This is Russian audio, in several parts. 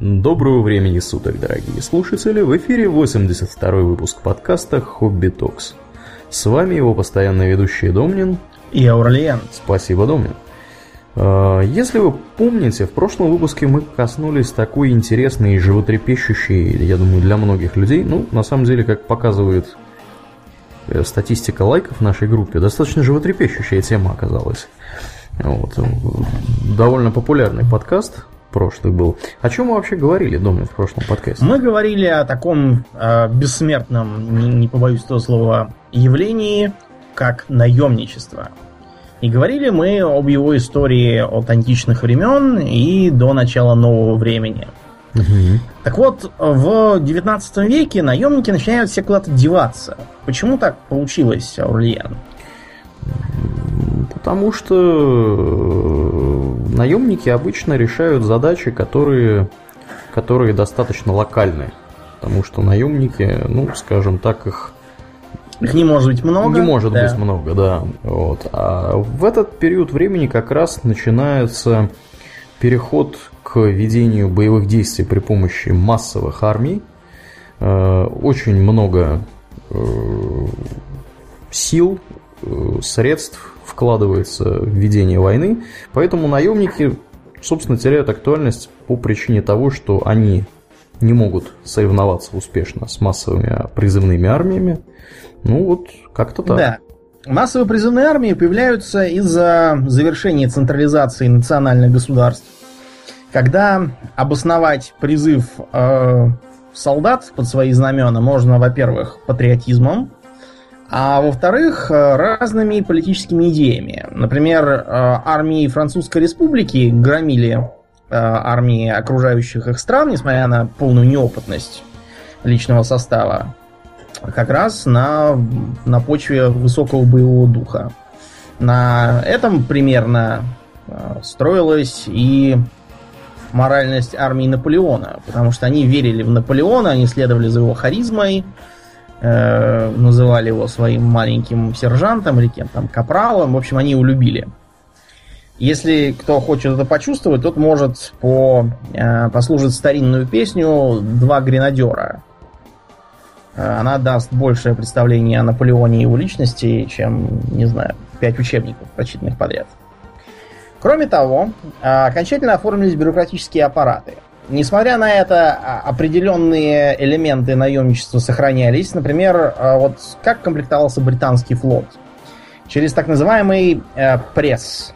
Доброго времени суток, дорогие слушатели! В эфире 82 выпуск подкаста «Хобби Токс». С вами его постоянный ведущий Домнин и Аурлиен. Спасибо, Домнин. А, если вы помните, в прошлом выпуске мы коснулись такой интересной и животрепещущей, я думаю, для многих людей, ну, на самом деле, как показывает э, статистика лайков в нашей группе, достаточно животрепещущая тема оказалась. Вот. Довольно популярный подкаст прошлый был. О чем мы вообще говорили, Домнин, в прошлом подкасте? Мы говорили о таком э, бессмертном, не, не побоюсь этого слова, явлении, как наемничество. И говорили мы об его истории от античных времен и до начала нового времени. Угу. Так вот, в 19 веке наемники начинают все куда-то деваться. Почему так получилось, Аурлиен? Потому что э, наемники обычно решают задачи, которые, которые достаточно локальны. Потому что наемники, ну, скажем так, их их не может быть много. Не может да. быть много, да. Вот. А в этот период времени как раз начинается переход к ведению боевых действий при помощи массовых армий. Э, очень много э, сил, э, средств вкладывается в ведение войны, поэтому наемники, собственно, теряют актуальность по причине того, что они не могут соревноваться успешно с массовыми призывными армиями, ну вот, как-то так. Да. Массовые призывные армии появляются из-за завершения централизации национальных государств. Когда обосновать призыв э, солдат под свои знамена можно, во-первых, патриотизмом, а во-вторых, э, разными политическими идеями. Например, э, армии Французской Республики громили э, армии окружающих их стран, несмотря на полную неопытность личного состава как раз на, на почве высокого боевого духа. На этом примерно строилась и моральность армии Наполеона, потому что они верили в Наполеона, они следовали за его харизмой, э, называли его своим маленьким сержантом или кем там, капралом, в общем, они его любили. Если кто хочет это почувствовать, тот может по, э, послушать старинную песню «Два гренадера», Э, она даст большее представление о Наполеоне и его личности, чем, не знаю, пять учебников, прочитанных подряд. Кроме того, э, окончательно оформились бюрократические аппараты. Несмотря на это, а, определенные элементы наемничества сохранялись. Например, э, вот как комплектовался британский флот? Через так называемый пресс.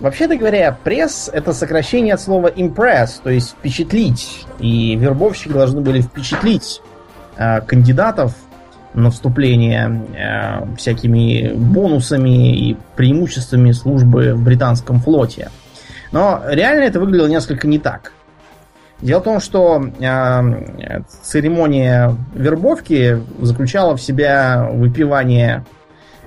Вообще-то говоря, пресс это сокращение от слова impress, то есть впечатлить. И вербовщики должны были впечатлить Э, кандидатов на вступление э, всякими бонусами и преимуществами службы в британском флоте. Но реально это выглядело несколько не так. Дело в том, что э, церемония вербовки заключала в себя выпивание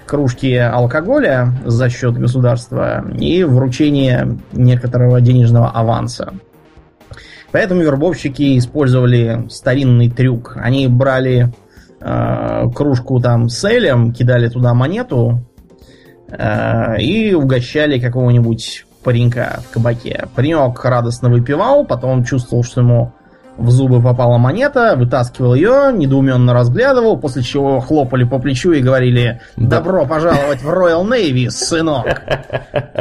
кружки алкоголя за счет государства и вручение некоторого денежного аванса. Поэтому вербовщики использовали старинный трюк. Они брали э, кружку там с элем, кидали туда монету э, и угощали какого-нибудь паренька в кабаке. Паренек радостно выпивал, потом он чувствовал, что ему в зубы попала монета, вытаскивал ее, недоуменно разглядывал, после чего хлопали по плечу и говорили «Добро пожаловать в Royal Navy, сынок!»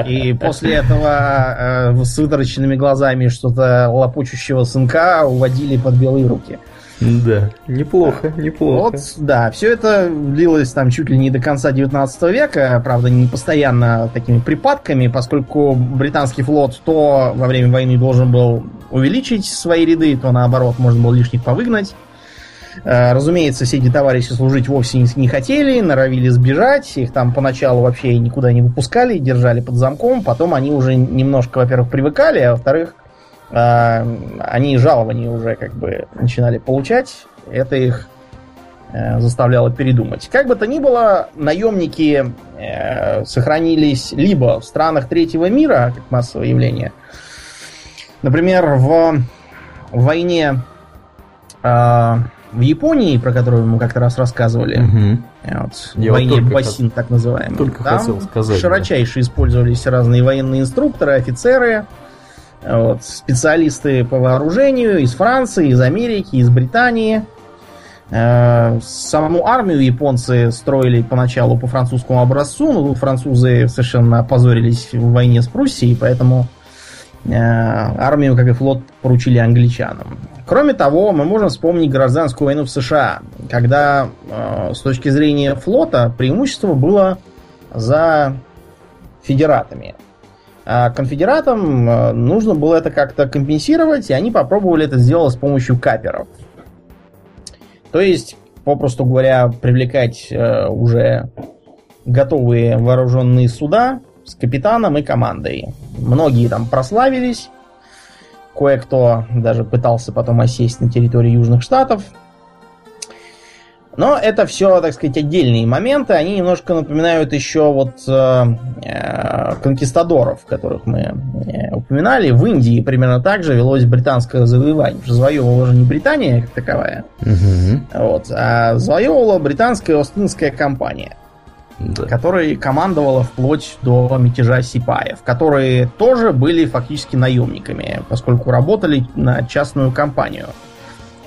И после этого э, с вытаращенными глазами что-то лопучущего сынка уводили под белые руки. Да, неплохо, неплохо. Вот, да, все это длилось там чуть ли не до конца 19 века, правда, не постоянно такими припадками, поскольку британский флот то во время войны должен был увеличить свои ряды, то наоборот можно было лишних повыгнать. Э, разумеется, все эти товарищи служить вовсе не хотели, норовили сбежать, их там поначалу вообще никуда не выпускали, держали под замком, потом они уже немножко, во-первых, привыкали, а во-вторых, они жалования уже как бы начинали получать, это их э, заставляло передумать. Как бы то ни было, наемники э, сохранились либо в странах третьего мира, как массовое явление, например, в войне э, в Японии, про которую мы как-то раз рассказывали, угу. вот, Я войне вот Басин, так называемый. Только там хотел сказать. Широчайше да. использовались разные военные инструкторы, офицеры, Вот, специалисты по вооружению из Франции, из Америки, из Британии. Э, саму армию японцы строили поначалу по французскому образцу, но французы совершенно опозорились в войне с Пруссией, поэтому э, армию, как и флот, поручили англичанам. Кроме того, мы можем вспомнить гражданскую войну в США, когда э, с точки зрения флота преимущество было за федератами. А конфедератам э, нужно было это как-то компенсировать, и они попробовали это сделать с помощью каперов. То есть, попросту говоря, привлекать э, уже готовые вооруженные суда с капитаном и командой. Многие там прославились, Кое-кто даже пытался потом осесть на территории Южных Штатов. Но это все, так сказать, отдельные моменты. Они немножко напоминают еще вот э, э, конкистадоров, которых мы э, упоминали. В Индии примерно так же велось британское завоевание. Завоевывала же не Британия как таковая, угу. вот, а завоевывала британская Остинская компания да. которой командовала вплоть до мятежа сипаев, которые тоже были фактически наемниками, поскольку работали на частную компанию,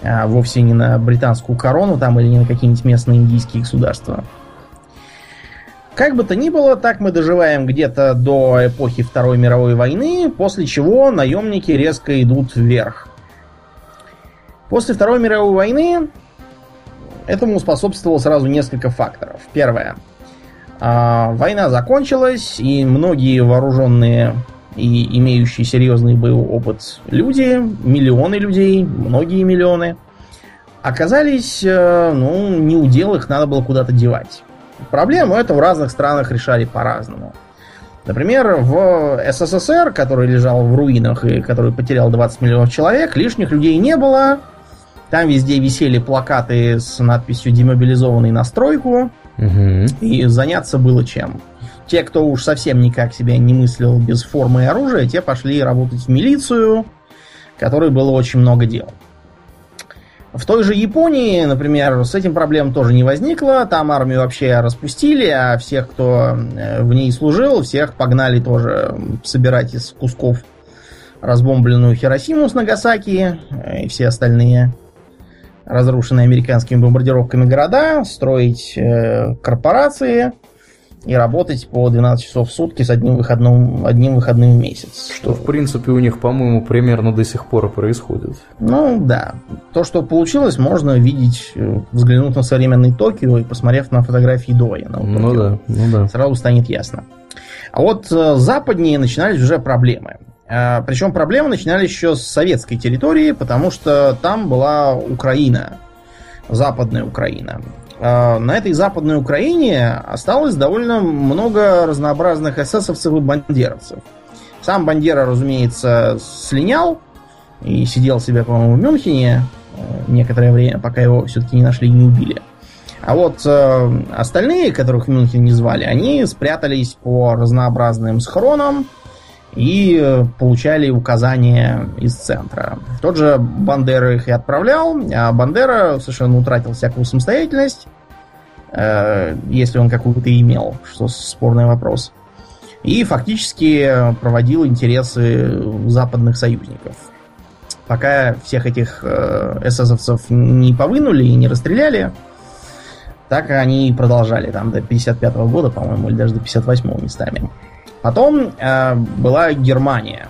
а вовсе не на британскую корону там или не на какие-нибудь местные индийские государства. Как бы то ни было, так мы доживаем где-то до эпохи Второй мировой войны, после чего наемники резко идут вверх. После Второй мировой войны этому способствовало сразу несколько факторов. Первое. А, война закончилась, и многие вооруженные и имеющие серьезный боевой опыт люди, миллионы людей, многие миллионы, оказались, э, ну, не удел, их надо было куда-то девать. Проблему это в разных странах решали по-разному. Например, в СССР, который лежал в руинах и который потерял 20 миллионов человек, лишних людей не было. Там везде висели плакаты с надписью «Демобилизованный на стройку». Угу. И заняться было чем. Те, кто уж совсем никак себя не мыслил без формы и оружия, те пошли работать в милицию, которой было очень много дел. В той же Японии, например, с этим проблем тоже не возникло. Там армию вообще распустили, а всех, кто э, в ней служил, всех погнали тоже собирать из кусков разбомбленную Хиросиму с Нагасаки э, и все остальные разрушенные американскими бомбардировками города, строить э, корпорации и работать по 12 часов в сутки с одним выходным, одним выходным в месяц. Что, в принципе, у них, по-моему, примерно до сих пор происходит. Ну, да. То, что получилось, можно видеть, э, взглянув на современный Токио и посмотрев на фотографии до военного Ну Токио. да, ну да. Сразу станет ясно. А вот э, западнее начинались уже проблемы. А, Причем проблемы начинались еще с советской территории, потому что там была Украина, западная Украина. А, на этой западной Украине осталось довольно много разнообразных эсэсовцев и бандеровцев. Сам Бандера, разумеется, слинял и сидел себе, по-моему, в Мюнхене э, некоторое время, пока его все-таки не нашли и не убили. А вот э, остальные, которых в Мюнхен не звали, они спрятались по разнообразным схронам, и э, получали указания из центра. Тот же Бандера их и отправлял, а Бандера совершенно утратил всякую самостоятельность, э, если он какую-то имел, что спорный вопрос. И фактически проводил интересы западных союзников. Пока всех этих э, эсэсовцев не повынули и не расстреляли, так они продолжали там до 55 -го года, по-моему, или даже до 58 местами. Потом э, была Германия.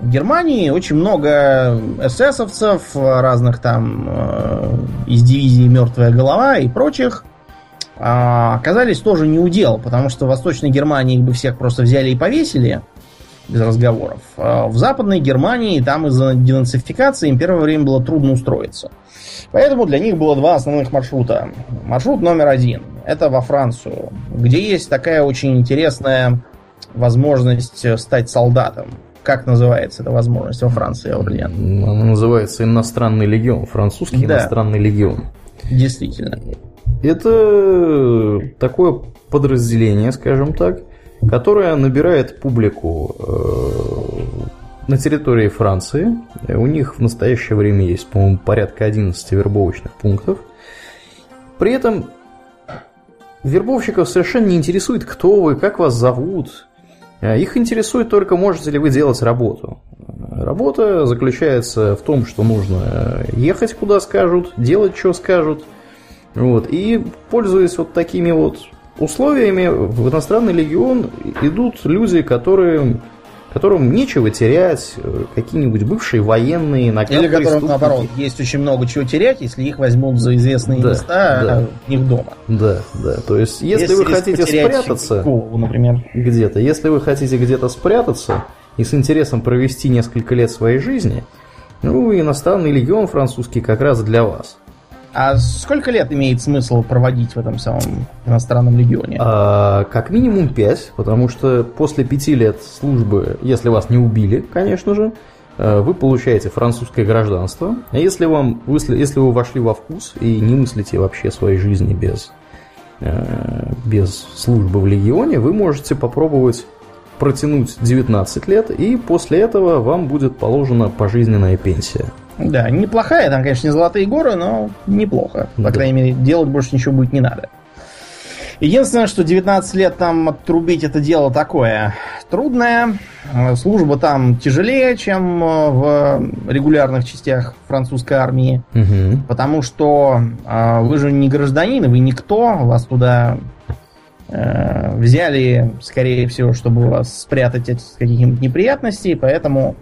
В Германии очень много эсэсовцев, разных там э, из дивизии Мертвая голова и прочих. Э, оказались тоже не удел, потому что в Восточной Германии их бы всех просто взяли и повесили без разговоров. А в Западной Германии там из-за денацификации им первое время было трудно устроиться. Поэтому для них было два основных маршрута. Маршрут номер один – это во Францию, где есть такая очень интересная возможность э, стать солдатом. Как называется эта возможность во Франции, Аурлиан? Она называется иностранный легион, французский да. иностранный легион. Действительно. Это такое подразделение, скажем так, которое набирает публику э, на территории Франции. У них в настоящее время есть, по-моему, порядка 11 вербовочных пунктов. При этом вербовщиков совершенно не интересует, кто вы, как вас зовут, их интересует только, можете ли вы делать работу. Работа заключается в том, что нужно ехать куда скажут, делать что скажут. Вот. И пользуясь вот такими вот условиями, в иностранный легион идут люди, которые которым нечего терять, э, какие-нибудь бывшие военные, иногда Или которым, наоборот, есть очень много чего терять, если их возьмут за известные да, места да. а не в дома. Да, да. То есть, если, если вы хотите спрятаться голову, например. где-то, если вы хотите где-то спрятаться и с интересом провести несколько лет своей жизни, ну, иностранный легион французский как раз для вас. А сколько лет имеет смысл проводить в этом самом иностранном легионе? А, как минимум пять, потому что после пяти лет службы, если вас не убили, конечно же, э, вы получаете французское гражданство. А если, вам, если вы вошли во вкус и не мыслите вообще своей жизни без, э, без службы в легионе, вы можете попробовать протянуть 19 лет, и после этого вам будет положена пожизненная пенсия. Да, неплохая, там, конечно, не золотые горы, но неплохо. По крайней мере, делать больше ничего будет не надо. Единственное, что 19 лет там отрубить это дело такое трудное. Служба там тяжелее, чем э, в регулярных частях французской армии. Угу. Потому что э, вы же не гражданин, вы никто. Вас туда э, взяли, скорее всего, чтобы вас спрятать от каких-нибудь неприятностей. Поэтому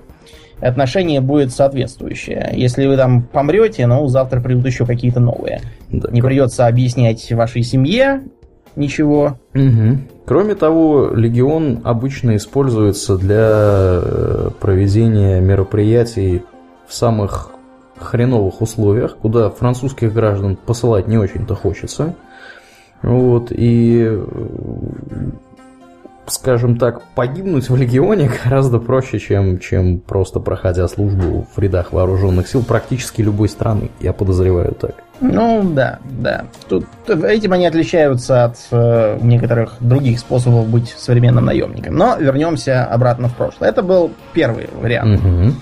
отношение будет соответствующее. Если вы там помрете, ну, завтра придут еще какие-то новые. Да, Не придется объяснять вашей семье ничего. Угу. Кроме того, легион обычно используется для э, проведения мероприятий в самых хреновых условиях, куда французских граждан посылать не очень-то хочется. Вот, и скажем так, погибнуть в легионе гораздо проще, чем, чем просто проходя службу в рядах вооруженных сил практически любой страны, я подозреваю так. Ну да, да. Тут этим они отличаются от э, некоторых других способов быть современным наемником. Но вернемся обратно в прошлое. Это был первый вариант. Угу.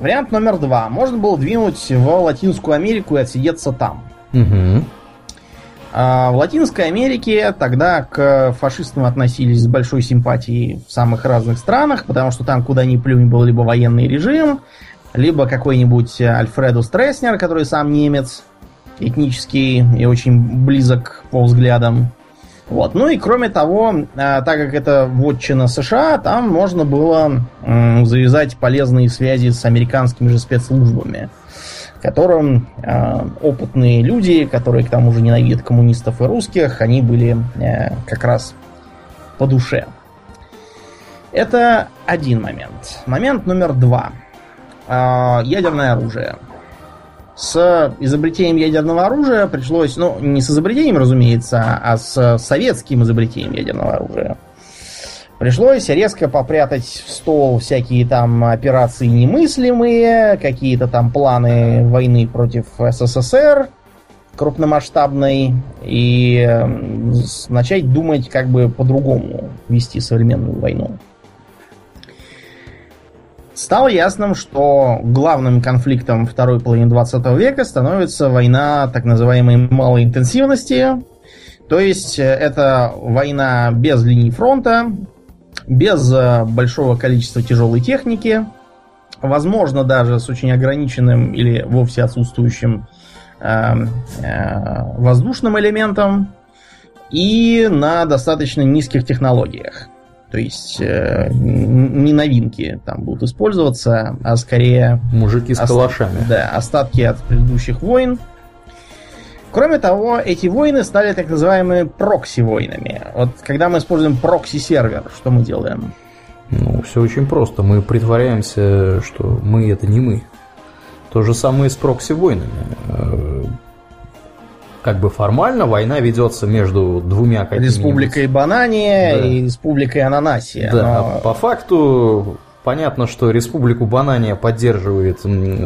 Вариант номер два. Можно было двинуть в Латинскую Америку и отсидеться там. Угу. А в Латинской Америке тогда к фашистам относились с большой симпатией в самых разных странах, потому что там куда ни плюнь был либо военный режим, либо какой-нибудь Альфреду Стресснер, который сам немец, этнический и очень близок по взглядам. Вот. Ну и кроме того, а, так как это вотчина США, там можно было завязать полезные связи с американскими же спецслужбами которым э, опытные люди, которые к тому же ненавидят коммунистов и русских, они были э, как раз по душе. Это один момент. Момент номер два. Э, ядерное оружие. С изобретением ядерного оружия пришлось, ну, не с изобретением, разумеется, а с советским изобретением ядерного оружия. Пришлось резко попрятать в стол всякие там операции немыслимые, какие-то там планы войны против СССР крупномасштабной и начать думать, как бы по-другому вести современную войну. Стало ясным, что главным конфликтом второй половины 20 века становится война так называемой малой интенсивности. То есть э, это война без линий фронта, без э, большого количества тяжелой техники, возможно даже с очень ограниченным или вовсе отсутствующим э, э, воздушным элементом и на достаточно низких технологиях. То есть э, не новинки там будут использоваться, а скорее... Мужики с калашами. Да, остатки от предыдущих войн. Кроме того, эти войны стали так называемыми прокси-войнами. Вот когда мы используем прокси-сервер, что мы делаем? Ну, все очень просто. Мы притворяемся, что мы это не мы. То же самое с прокси-войнами. Э, как бы формально война ведется между двумя какими Республикой Банания да. и Республикой Ананасия. Да, но... а по факту понятно, что Республику Банания поддерживает,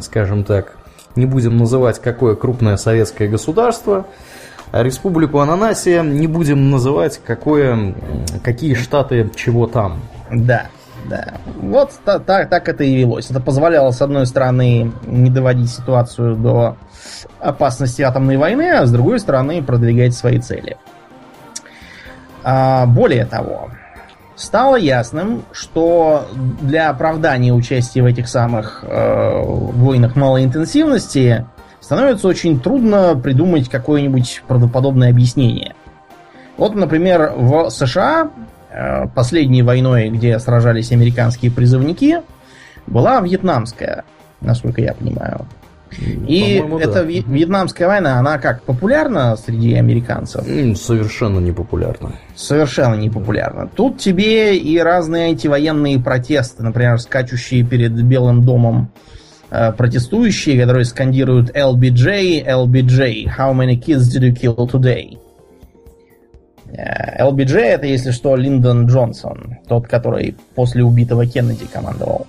скажем так, не будем называть какое крупное советское государство, республику Ананасия не будем называть какое, какие штаты чего там. Да, да. Вот так, так это и велось. Это позволяло, с одной стороны, не доводить ситуацию до опасности атомной войны, а с другой стороны, продвигать свои цели. А, более того, стало ясным, что для оправдания участия в этих самых э, войнах малой интенсивности становится очень трудно придумать какое-нибудь правдоподобное объяснение. Вот, например, в США э, последней войной, где сражались американские призывники, была вьетнамская, насколько я понимаю. И эта да. вьетнамская война, она как, популярна среди американцев? Совершенно не популярна. Совершенно не популярна. Тут тебе и разные антивоенные протесты, например, скачущие перед Белым домом э, протестующие, которые скандируют LBJ, LBJ, how many kids did you kill today? Э, LBJ это, если что, Линдон Джонсон, тот, который после убитого Кеннеди командовал.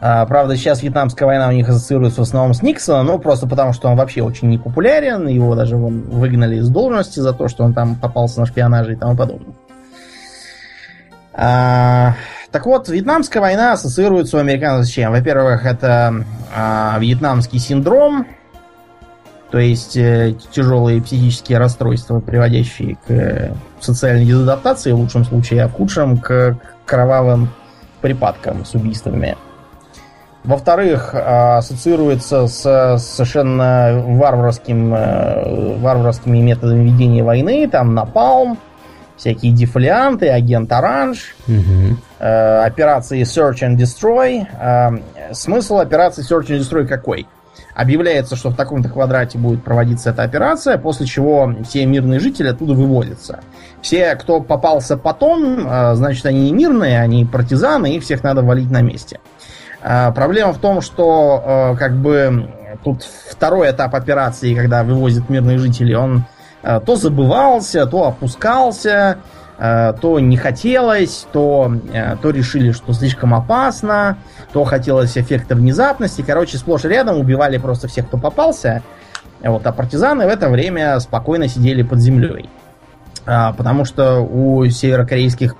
А, правда, сейчас вьетнамская война у них ассоциируется в основном с Никсоном, ну, просто потому, что он вообще очень непопулярен, его даже вон, выгнали из должности за то, что он там попался на шпионаже и тому подобное. А, так вот, вьетнамская война ассоциируется у американцев с чем? Во-первых, это а, вьетнамский синдром, то есть э, тяжелые психические расстройства, приводящие к э, социальной дезадаптации в лучшем случае, а в худшем к кровавым припадкам с убийствами. Во-вторых, а, ассоциируется с совершенно варварским, э, варварскими методами ведения войны. Там напалм, всякие дефолианты, агент Оранж, угу. операции Search and Destroy. Э, смысл операции Search and Destroy какой? Объявляется, что в таком-то квадрате будет проводиться эта операция, после чего все мирные жители оттуда выводятся. Все, кто попался потом, значит, они не мирные, они партизаны, и всех надо валить на месте. А, проблема в том, что э, как бы тут второй этап операции, когда вывозят мирные жители, он э, то забывался, то опускался, э, то не хотелось, то, то решили, что слишком опасно, то хотелось эффекта внезапности. Короче, сплошь и рядом убивали просто всех, кто попался. Вот, а партизаны в это время спокойно сидели под землей. А, потому что у северокорейских,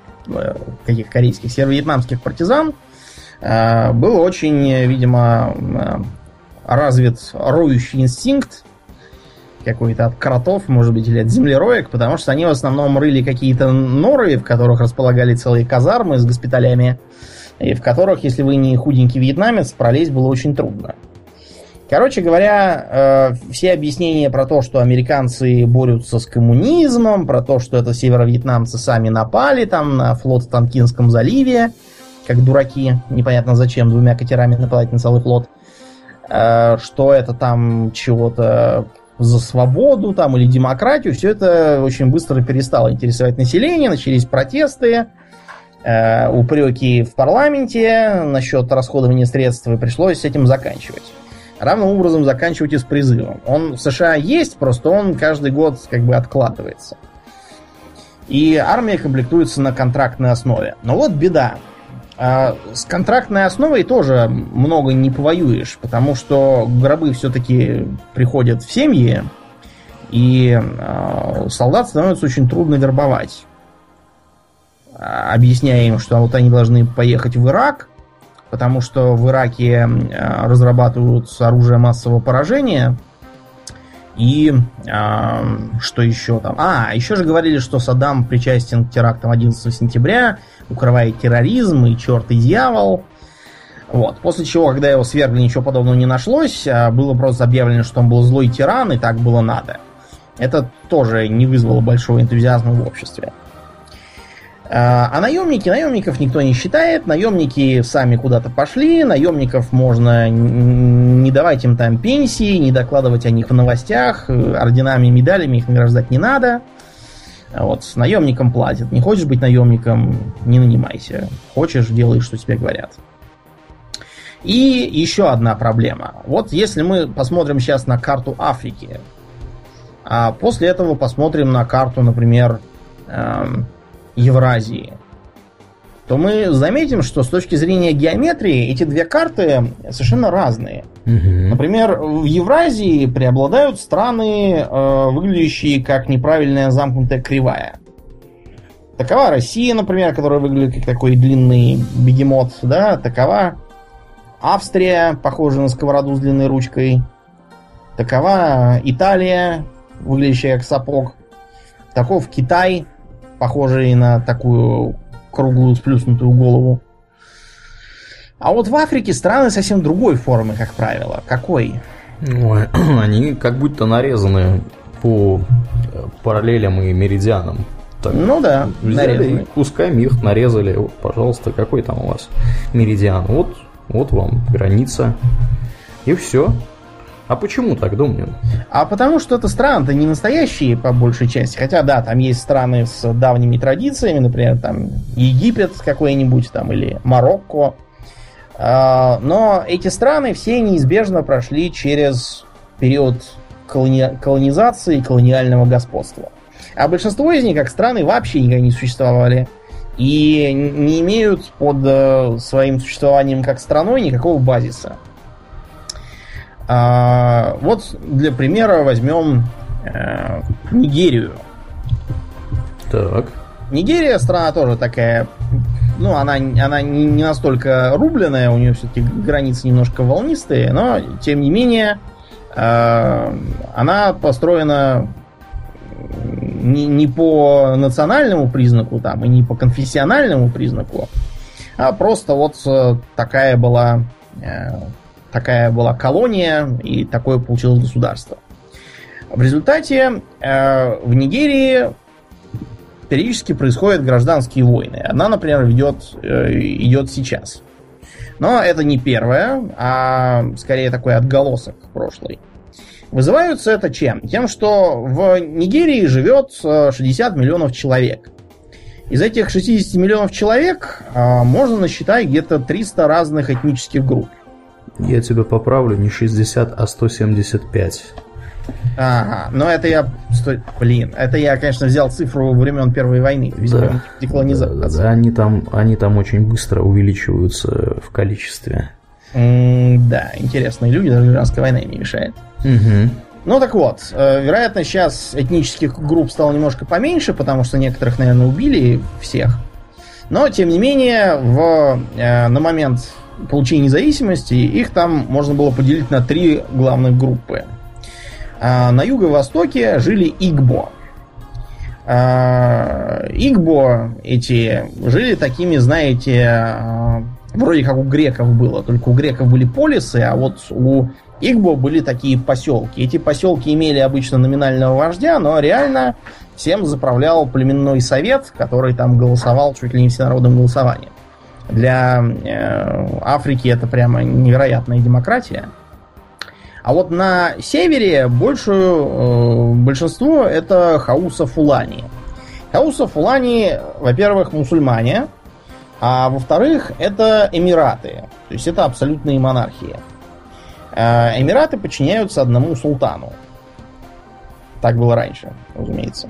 каких корейских, северо-вьетнамских партизан был очень, видимо, э, развит роющий инстинкт какой-то от кротов, может быть, или от землероек, потому что они в основном рыли какие-то норы, в которых располагали целые казармы с госпиталями, и в которых, если вы не худенький вьетнамец, пролезть было очень трудно. Короче говоря, э, все объяснения про то, что американцы борются с коммунизмом, про то, что это северо-вьетнамцы сами напали там на флот в Танкинском заливе, как дураки, непонятно зачем, двумя катерами нападать на целый флот. Э, что это там чего-то за свободу там или демократию, все это очень быстро перестало интересовать население, начались протесты, э, упреки в парламенте насчет расходования средств, и пришлось с этим заканчивать. Равным образом заканчивать и с призывом. Он в США есть, просто он каждый год как бы откладывается. И армия комплектуется на контрактной основе. Но вот беда. А с контрактной основой тоже много не повоюешь, потому что гробы все-таки приходят в семьи, и э, солдат становится очень трудно вербовать. Объясняя им, что вот они должны поехать в Ирак, потому что в Ираке э, разрабатывают оружие массового поражения. И э, что еще там? А, еще же говорили, что Саддам причастен к терактам 11 сентября, укрывает терроризм и черт и дьявол. Вот. После чего, когда его свергли, ничего подобного не нашлось, а было просто объявлено, что он был злой тиран, и так было надо. Это тоже не вызвало большого энтузиазма в обществе. А наемники, наемников никто не считает, наемники сами куда-то пошли, наемников можно не давать им там пенсии, не докладывать о них в новостях, орденами и медалями их награждать не надо. Вот, с наемником платят. Не хочешь быть наемником, не нанимайся. Хочешь, делай, что тебе говорят. И еще одна проблема. Вот если мы посмотрим сейчас на карту Африки, а после этого посмотрим на карту, например, эм, Евразии, то мы заметим, что с точки зрения геометрии эти две карты совершенно разные. Угу. Например, в Евразии преобладают страны, э, выглядящие как неправильная замкнутая кривая. Такова Россия, например, которая выглядит как такой длинный бегемот, да, такова Австрия, похожая на сковороду с длинной ручкой. Такова Италия, выглядящая как сапог. Таков Китай, похожие на такую круглую сплюснутую голову. А вот в Африке страны совсем другой формы, как правило. Какой? Ой, они как будто нарезаны по э, параллелям и меридианам. Так, ну да, взяли нарезаны. кусками их нарезали. Вот, пожалуйста, какой там у вас меридиан? Вот, вот вам граница. И все. А почему так, Домнин? А потому что это страны-то не настоящие, по большей части. Хотя, да, там есть страны с давними традициями, например, там Египет какой-нибудь, там, или Марокко. А, но эти страны все неизбежно прошли через период колони... колонизации и колониального господства. А большинство из них, как страны, вообще никогда не существовали. И не имеют под э, своим существованием как страной никакого базиса. А, вот для примера возьмем э, Нигерию. Так. Нигерия страна тоже такая, ну, она, она не, настолько рубленная, у нее все-таки границы немножко волнистые, но, тем не менее, э, она построена не, не по национальному признаку там и не по конфессиональному признаку, а просто вот э, такая была э, такая была колония и такое получилось государство. В результате э, в Нигерии периодически происходят гражданские войны. Одна, например, ведет, э, идет сейчас. Но это не первая, а скорее такой отголосок прошлой. Вызываются это чем? Тем, что в Нигерии живет 60 э, миллионов человек. Из этих 60 миллионов человек э, можно насчитать где-то 300 разных этнических групп. Я тебя поправлю, не 60, а 175. Ага, но это я... Стой, блин, это я, конечно, взял цифру времен Первой войны. Да, деколонизация. Да, да, они, там, они там очень быстро увеличиваются в количестве. М да, интересные люди, даже гражданская война им не мешает. Угу. Ну так вот, э, вероятно, сейчас этнических групп стало немножко поменьше, потому что некоторых, наверное, убили всех. Но, тем не менее, в, э, на момент получения независимости, их там можно было поделить на три главных группы. А на юго-востоке жили Игбо. А, Игбо эти жили такими, знаете, а, вроде как у греков было, только у греков были полисы, а вот у Игбо были такие поселки. Эти поселки имели обычно номинального вождя, но реально всем заправлял племенной совет, который там голосовал чуть ли не всенародным голосованием. Для э, Африки это прямо невероятная демократия. А вот на севере большую, э, большинство это Хауса Фулани. Хауса Фулани, во-первых, мусульмане, а во-вторых, это Эмираты. То есть это абсолютные монархии. Э, Эмираты подчиняются одному султану. Так было раньше, разумеется.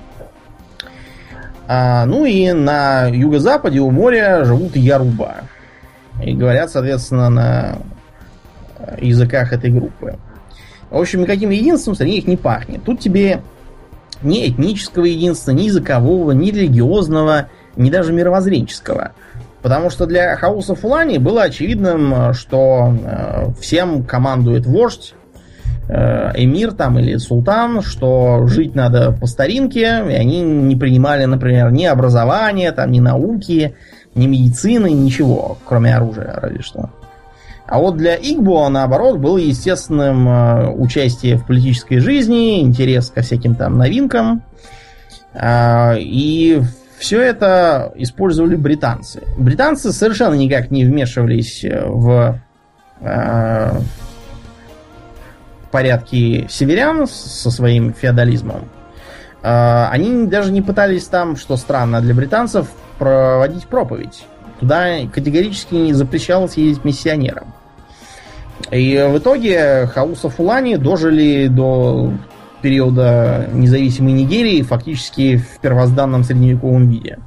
А, ну и на юго-западе у моря живут яруба. И говорят, соответственно, на языках этой группы. В общем, никаким единством среди них не пахнет. Тут тебе ни этнического единства, ни языкового, ни религиозного, ни даже мировоззренческого. Потому что для Хауса Фулани было очевидным, что э, всем командует вождь, Э, эмир там или султан, что жить надо по старинке, и они не принимали, например, ни образования, там, ни науки, ни медицины, ничего, кроме оружия, разве что. А вот для Игбо, наоборот, было естественным э, участие в политической жизни, интерес ко всяким там новинкам. Э, и все это использовали британцы. Британцы совершенно никак не вмешивались в порядки северян со своим феодализмом, а, они даже не пытались там, что странно для британцев, проводить проповедь. Туда категорически не запрещалось ездить миссионерам. И в итоге Хауса Фулани дожили до периода независимой Нигерии фактически в первозданном средневековом виде.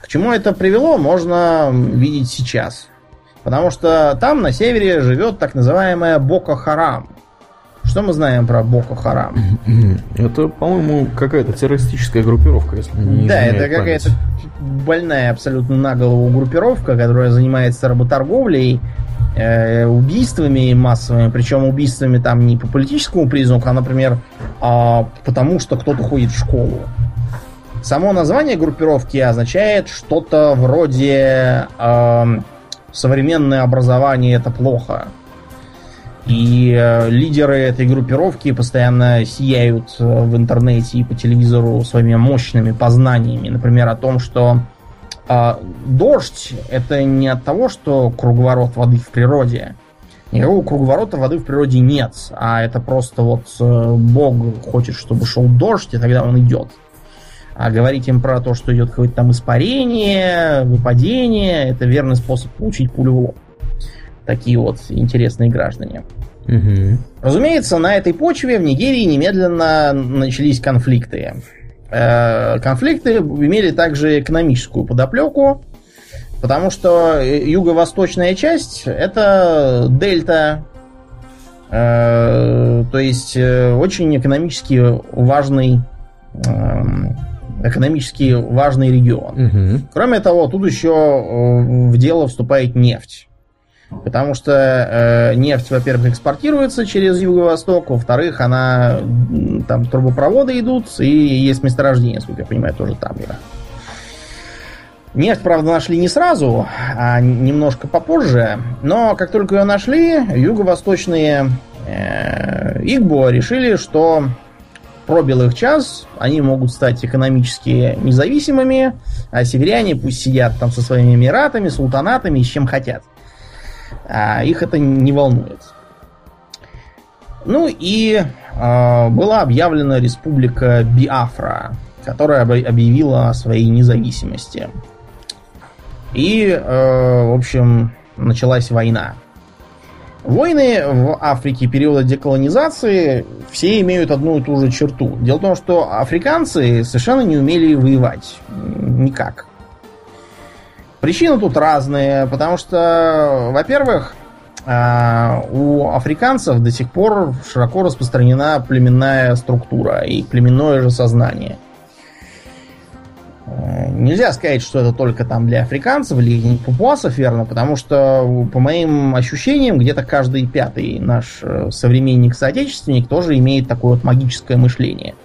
К чему это привело, можно видеть сейчас. Потому что там на севере живет так называемая Боко Харам – что мы знаем про Боко Харам? Это, по-моему, какая-то террористическая группировка, если не Да, это какая-то больная абсолютно на голову группировка, которая занимается работорговлей, э, убийствами массовыми, причем убийствами там не по политическому признаку, а, например, а потому что кто-то ходит в школу. Само название группировки означает что-то вроде э, современное образование это плохо. И э, лидеры этой группировки постоянно сияют э, в интернете и по телевизору своими мощными познаниями. Например, о том, что э, дождь это не от того, что круговорот воды в природе. Никакого круговорота воды в природе нет. А это просто вот э, Бог хочет, чтобы шел дождь, и тогда он идет. А говорить им про то, что идет какое-то там испарение, выпадение, это верный способ получить пулю в лоб. Такие вот интересные граждане. Угу. Разумеется, на этой почве в Нигерии немедленно начались конфликты. Э, конфликты имели также экономическую подоплеку, потому что юго-восточная часть это дельта, э, то есть э, очень экономически важный эм, экономически важный регион. Угу. Кроме того, тут еще в дело вступает нефть. Потому что э, нефть, во-первых, экспортируется через Юго-Восток, во-вторых, она там трубопроводы идут, и есть месторождение, сколько я понимаю, тоже там. Да. Нефть, правда, нашли не сразу, а немножко попозже, но как только ее нашли, юго-восточные э, Игбо решили, что пробил их час, они могут стать экономически независимыми, а северяне пусть сидят там со своими эмиратами, султанатами и с чем хотят. А их это не волнует. Ну и э, была объявлена республика Биафра, которая объявила о своей независимости. И, э, в общем, началась война. Войны в Африке периода деколонизации все имеют одну и ту же черту. Дело в том, что африканцы совершенно не умели воевать. Никак. Причины тут разные, потому что, во-первых, а, у африканцев до сих пор широко распространена племенная структура и племенное же сознание. Э, нельзя сказать, что это только там для африканцев или папуасов верно, потому что, по моим ощущениям, где-то каждый пятый наш э, современник-соотечественник тоже имеет такое вот магическое мышление.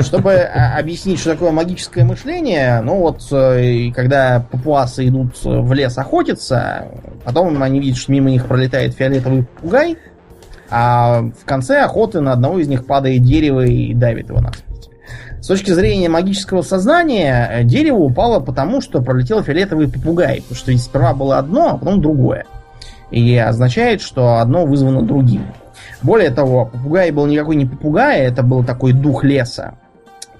Чтобы а, объяснить, что такое магическое мышление, ну вот, э, когда папуасы идут в лес охотиться, потом они видят, что мимо них пролетает фиолетовый попугай, а в конце охоты на одного из них падает дерево и давит его насмерть. С точки зрения магического сознания, э, дерево упало потому, что пролетел фиолетовый попугай. Потому что сперва было одно, а потом другое. И означает, что одно вызвано другим. Более того, попугай был никакой не попугай, это был такой дух леса.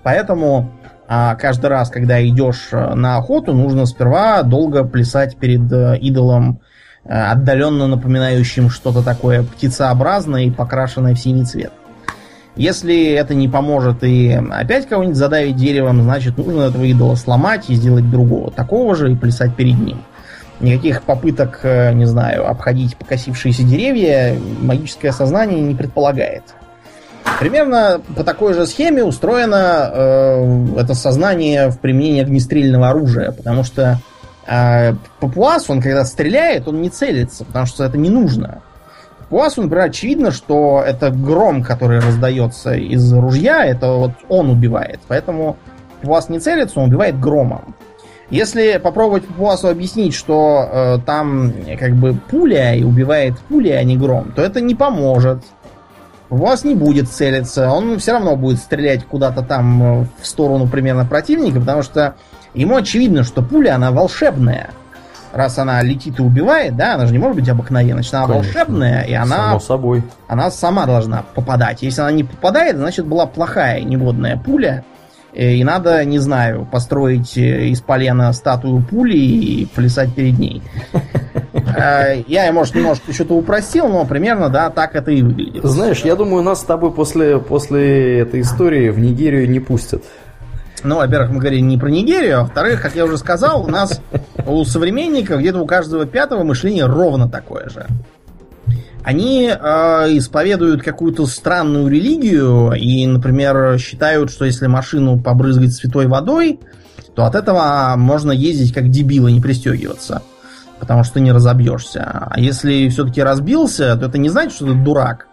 Поэтому а, каждый раз, когда идешь э, на охоту, нужно сперва долго плясать перед э, идолом, э, отдаленно напоминающим что-то такое птицеобразное и покрашенное в синий цвет. Если это не поможет и опять кого-нибудь задавить деревом, значит нужно этого идола сломать и сделать другого такого же и плясать перед ним. Никаких попыток, э, не знаю, обходить покосившиеся деревья магическое сознание не предполагает. Примерно по такой же схеме устроено э, это сознание в применении огнестрельного оружия, потому что э, папуас, он когда стреляет, он не целится, потому что это не нужно. Папуасу, например, очевидно, что это гром, который раздается из ружья, это вот он убивает. Поэтому папуас не целится, он убивает громом. Если попробовать Папуасу объяснить, что э, там как бы пуля и убивает пуля, а не гром, то это не поможет. Папуас не будет целиться, он все равно будет стрелять куда-то там э, в сторону примерно противника, потому что ему очевидно, что пуля, она волшебная. Раз она летит и убивает, да, она же не может быть обыкновенная, значит, она Конечно. волшебная, и она... Само собой. Она сама должна попадать. Если она не попадает, значит, была плохая, негодная пуля, Э, и надо, не знаю, построить э, из полена статую пули и плясать перед ней. Э, я, может, немножко что-то упростил, но примерно, да, так это и выглядит. Знаешь, я думаю, нас с тобой после, после этой истории в Нигерию не пустят. Ну, во-первых, мы говорили не про Нигерию, а во-вторых, как я уже сказал, у нас у современников где-то у каждого пятого мышление ровно такое же они э, исповедуют какую-то странную религию и, например, считают, что если машину побрызгать святой водой, то от этого можно ездить как дебил и не пристегиваться, потому что ты не разобьешься. А если все-таки разбился, то это не значит, что ты дурак.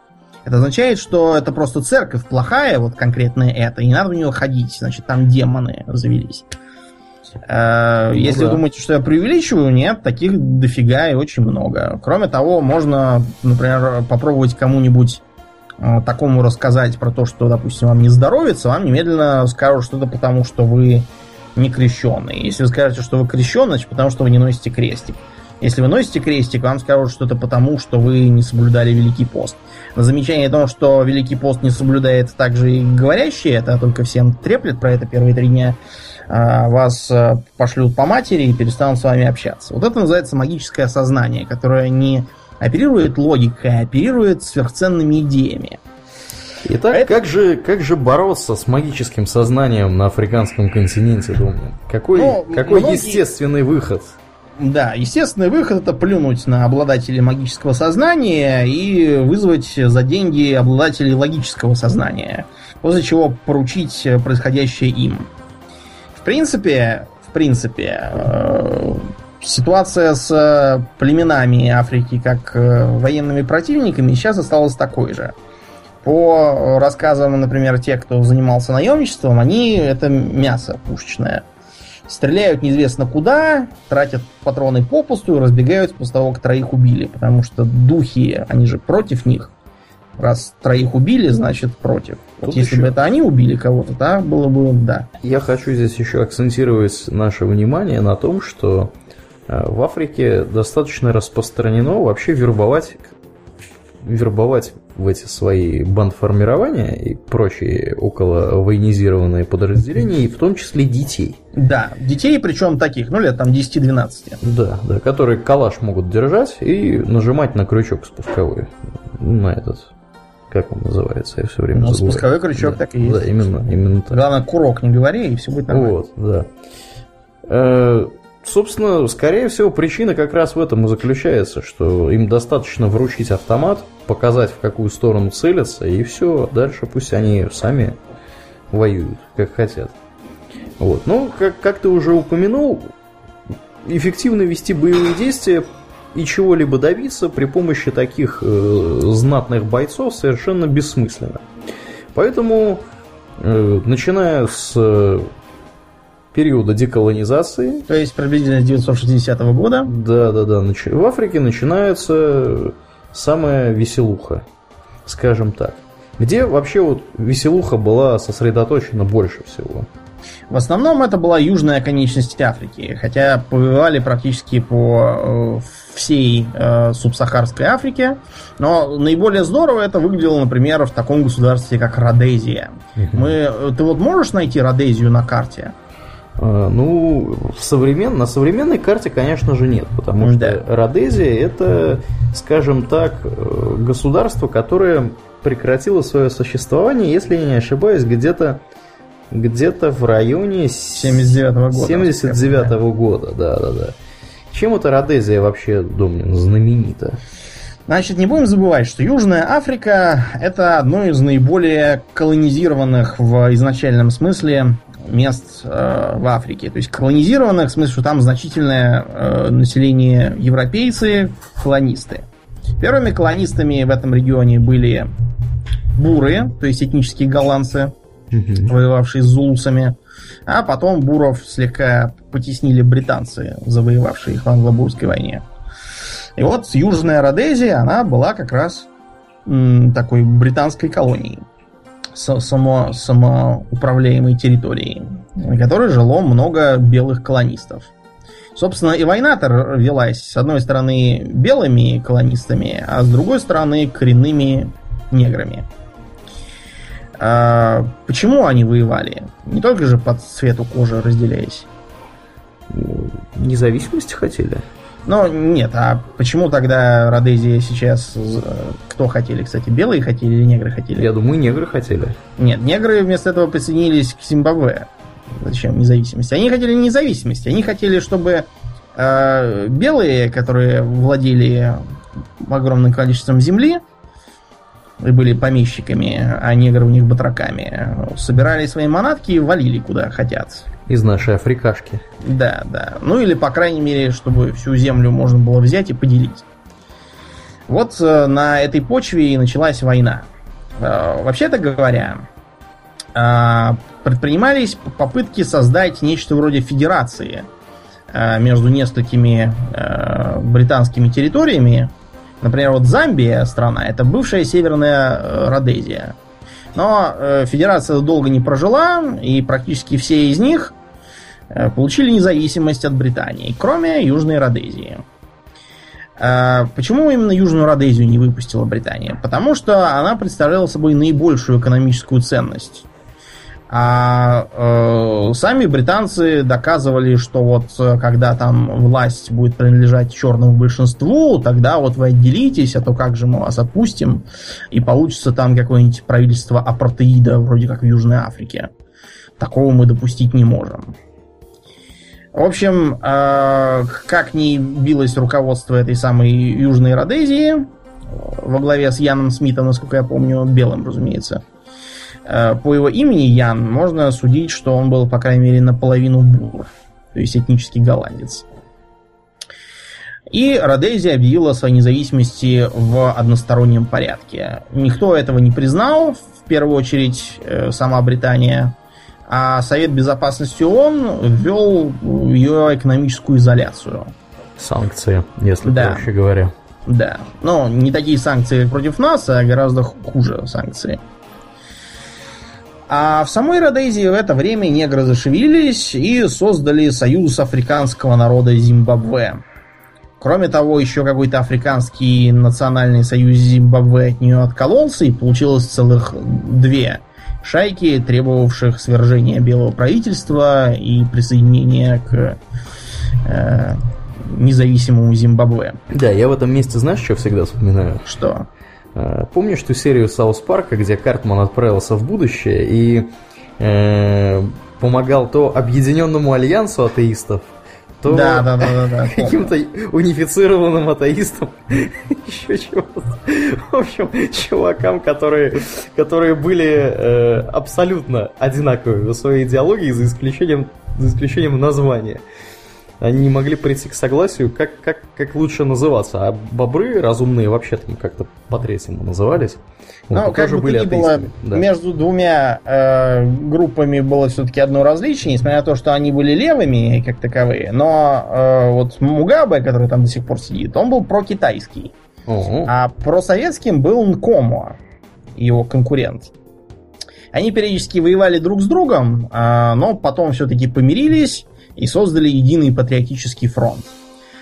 Это означает, что это просто церковь плохая, вот конкретно это, и не надо в нее ходить, значит, там демоны завелись. Э, ну, Если да. вы думаете, что я преувеличиваю, нет, таких дофига и очень много. Кроме того, можно, например, попробовать кому-нибудь э, такому рассказать про то, что, допустим, вам не здоровится, вам немедленно скажут что-то потому, что вы не крещенный. Если вы скажете, что вы крещеный, значит потому, что вы не носите крестик. Если вы носите крестик, вам скажут что-то потому, что вы не соблюдали Великий пост. На замечание о том, что Великий пост не соблюдает также и говорящие, это только всем треплет про это первые три дня, вас а, пошлют по матери и перестанут с вами общаться. Вот это называется магическое сознание, которое не оперирует логикой, а оперирует сверхценными идеями. Итак, а как, же, как же бороться с магическим сознанием на африканском континенте, думаю? Какой, ну, какой многие... естественный выход? Да, естественный выход это плюнуть на обладателей магического сознания и вызвать за деньги обладателей логического сознания, после чего поручить происходящее им. В принципе, в принципе, э, ситуация с племенами Африки как э, военными противниками сейчас осталась такой же. По рассказам, например, тех, кто занимался наемничеством, они это мясо пушечное. Стреляют неизвестно куда, тратят патроны попусту и разбегаются после того, как троих убили. Потому что духи, они же против них. Раз троих убили, значит против. вот если еще... бы это они убили кого-то, да, было бы да. Я хочу здесь еще акцентировать наше внимание на том, что э, в Африке достаточно распространено вообще вербовать вербовать в эти свои бандформирования и прочие около военизированные подразделения, и в том числе детей. Да, детей, причем таких, ну лет там 10-12. Да, да, которые калаш могут держать и нажимать на крючок спусковой. На этот, как он называется, я все время ну, забываю. спусковой крючок да, так и есть. Да, именно, именно так. Главное, курок не говори, и все будет нормально. Вот, да. Э, собственно, скорее всего, причина как раз в этом и заключается, что им достаточно вручить автомат, показать, в какую сторону целятся, и все, дальше пусть они сами воюют, как хотят. Вот. Ну, как, как ты уже упомянул, эффективно вести боевые действия и чего-либо добиться при помощи таких э, знатных бойцов совершенно бессмысленно. Поэтому, э, начиная с периода деколонизации. То есть приблизительно с 960 года. Да, да, да. В Африке начинается самая веселуха, скажем так. Где вообще вот веселуха была сосредоточена больше всего? В основном это была южная конечность Африки, хотя повивали практически по э, всей э, субсахарской Африке. Но наиболее здорово это выглядело, например, в таком государстве, как Родезия. Мы, э, ты вот можешь найти Родезию на карте? А, ну, в современ... на современной карте, конечно же, нет, потому да. что Родезия это, скажем так, э, государство, которое прекратило свое существование, если я не ошибаюсь, где-то где-то в районе 79 -го года. 79 -го года, да, да, да. Чем эта Родезия вообще, думаю, знаменита? Значит, не будем забывать, что Южная Африка это одно из наиболее колонизированных в изначальном смысле мест э, в Африке. То есть колонизированных, в смысле, что там значительное э, население европейцы, колонисты. Первыми колонистами в этом регионе были буры, то есть этнические голландцы, угу. воевавшие с зулусами. А потом буров слегка потеснили британцы, завоевавшие их в англобурской войне. И вот Южная Родезия, она была как раз такой британской колонией само, самоуправляемой территории, на которой жило много белых колонистов. Собственно, и война-то велась, с одной стороны, белыми колонистами, а с другой стороны, коренными неграми. А почему они воевали? Не только же по цвету кожи разделяясь. Независимости хотели? Ну, нет, а почему тогда Родезия сейчас... Э, кто хотели, кстати, белые хотели или негры хотели? Я думаю, негры хотели. Нет, негры вместо этого присоединились к Зимбабве. Зачем независимости? Они хотели независимости. Они хотели, чтобы э, белые, которые владели огромным количеством земли, были помещиками, а негры у них батраками, собирали свои манатки и валили куда хотят. Из нашей Африкашки. Да, да. Ну или, по крайней мере, чтобы всю землю можно было взять и поделить. Вот э, на этой почве и началась война. Э, вообще-то говоря, э, предпринимались попытки создать нечто вроде федерации между несколькими британскими территориями. Например, вот Замбия страна, это бывшая Северная Родезия. Но федерация долго не прожила, и практически все из них получили независимость от Британии, кроме Южной Родезии. Почему именно Южную Родезию не выпустила Британия? Потому что она представляла собой наибольшую экономическую ценность. А э, сами британцы доказывали, что вот э, когда там власть будет принадлежать черному большинству, тогда вот вы отделитесь, а то как же мы вас отпустим, и получится там какое-нибудь правительство апартеида, вроде как в Южной Африке. Такого мы допустить не можем. В общем, э, как ни билось руководство этой самой Южной Родезии, во главе с Яном Смитом, насколько я помню, белым, разумеется, по его имени Ян можно судить, что он был, по крайней мере, наполовину бур, то есть этнический голландец. И Родезия объявила о своей независимости в одностороннем порядке. Никто этого не признал, в первую очередь э, сама Британия, а Совет Безопасности ООН ввел ее экономическую изоляцию. Санкции, если да. проще говоря. Да. Но не такие санкции, как против нас, а гораздо хуже санкции. А в самой Родезии в это время негры зашевелились и создали Союз африканского народа Зимбабве. Кроме того, еще какой-то африканский национальный союз Зимбабве от нее откололся, и получилось целых две шайки, требовавших свержения белого правительства и присоединения к э, независимому Зимбабве. Да, я в этом месте знаешь, что всегда вспоминаю? Что? Э, помнишь ту серию Саус Парка, где Картман отправился в будущее и э, помогал то Объединенному Альянсу атеистов, то да, да, да, да, да, каким-то унифицированным атеистам, еще чего-то. В общем, чувакам, которые, которые были э, абсолютно одинаковыми в своей идеологии, за исключением, за исключением названия они не могли прийти к согласию, как, как, как лучше называться. А бобры разумные вообще там как-то по-третьему назывались. Вот, ну, как бы были было, да. между двумя э, группами было все-таки одно различие, несмотря на то, что они были левыми как таковые. Но э, вот Мугабе, который там до сих пор сидит, он был про-китайский. Угу. А просоветским был Нкомо, его конкурент. Они периодически воевали друг с другом, э, но потом все-таки помирились и создали единый патриотический фронт.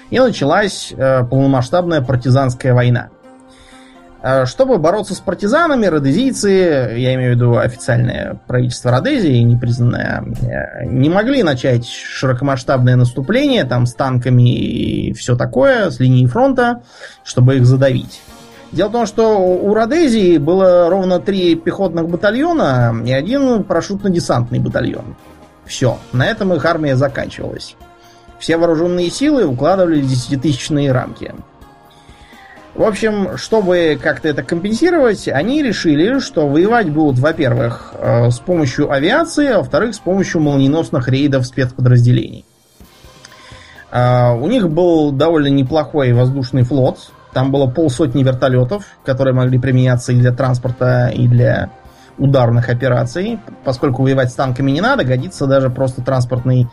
И началась э, полномасштабная партизанская война. Э, чтобы бороться с партизанами, родезийцы, я имею в виду официальное правительство Родезии, непризнанное, э, не могли начать широкомасштабное наступление там с танками и все такое, с линии фронта, чтобы их задавить. Дело в том, что у Родезии было ровно три пехотных батальона и один парашютно-десантный батальон. Все, на этом их армия заканчивалась. Все вооруженные силы укладывали десятитысячные рамки. В общем, чтобы как-то это компенсировать, они решили, что воевать будут, во-первых, э, с помощью авиации, а во-вторых, с помощью молниеносных рейдов спецподразделений. Э, у них был довольно неплохой воздушный флот. Там было полсотни вертолетов, которые могли применяться и для транспорта, и для ударных операций, поскольку воевать с танками не надо, годится даже просто транспортный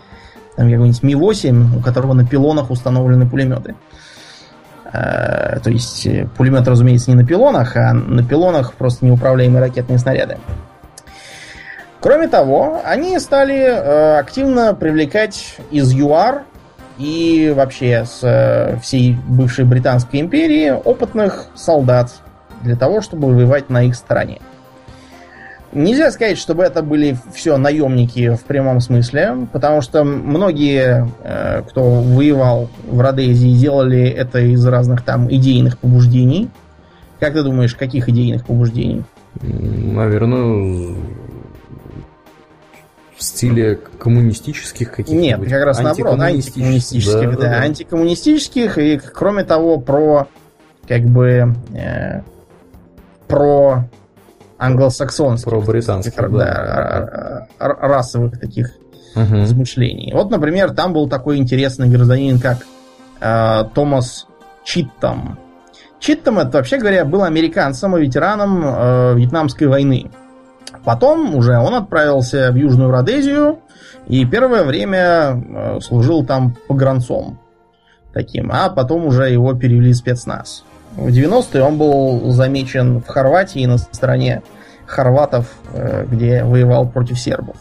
там какой-нибудь Ми-8, у которого на пилонах установлены пулеметы. Э, то есть э, пулемет, разумеется, не на пилонах, а на пилонах просто неуправляемые ракетные снаряды. Кроме того, они стали э, активно привлекать из ЮАР и вообще с всей бывшей Британской империи опытных солдат для того, чтобы воевать на их стороне. Нельзя сказать, чтобы это были все наемники в прямом смысле, потому что многие, э, кто воевал в Родезии, делали это из разных там идейных побуждений. Как ты думаешь, каких идейных побуждений? Наверное, в стиле коммунистических каких-то. Нет, как раз наоборот, антикоммунистических, да, да, да, антикоммунистических и, кроме того, про как бы э, про англосаксонских. Про британских, да, да, расовых таких угу. измышлений. Вот, например, там был такой интересный гражданин, как э, Томас Читтам. Читтом это, вообще говоря, был американцем и ветераном э, Вьетнамской войны. Потом уже он отправился в Южную Родезию и первое время э, служил там погранцом таким, а потом уже его перевели в спецназ. В 90-е он был замечен в Хорватии на стороне хорватов, э, где воевал против сербов.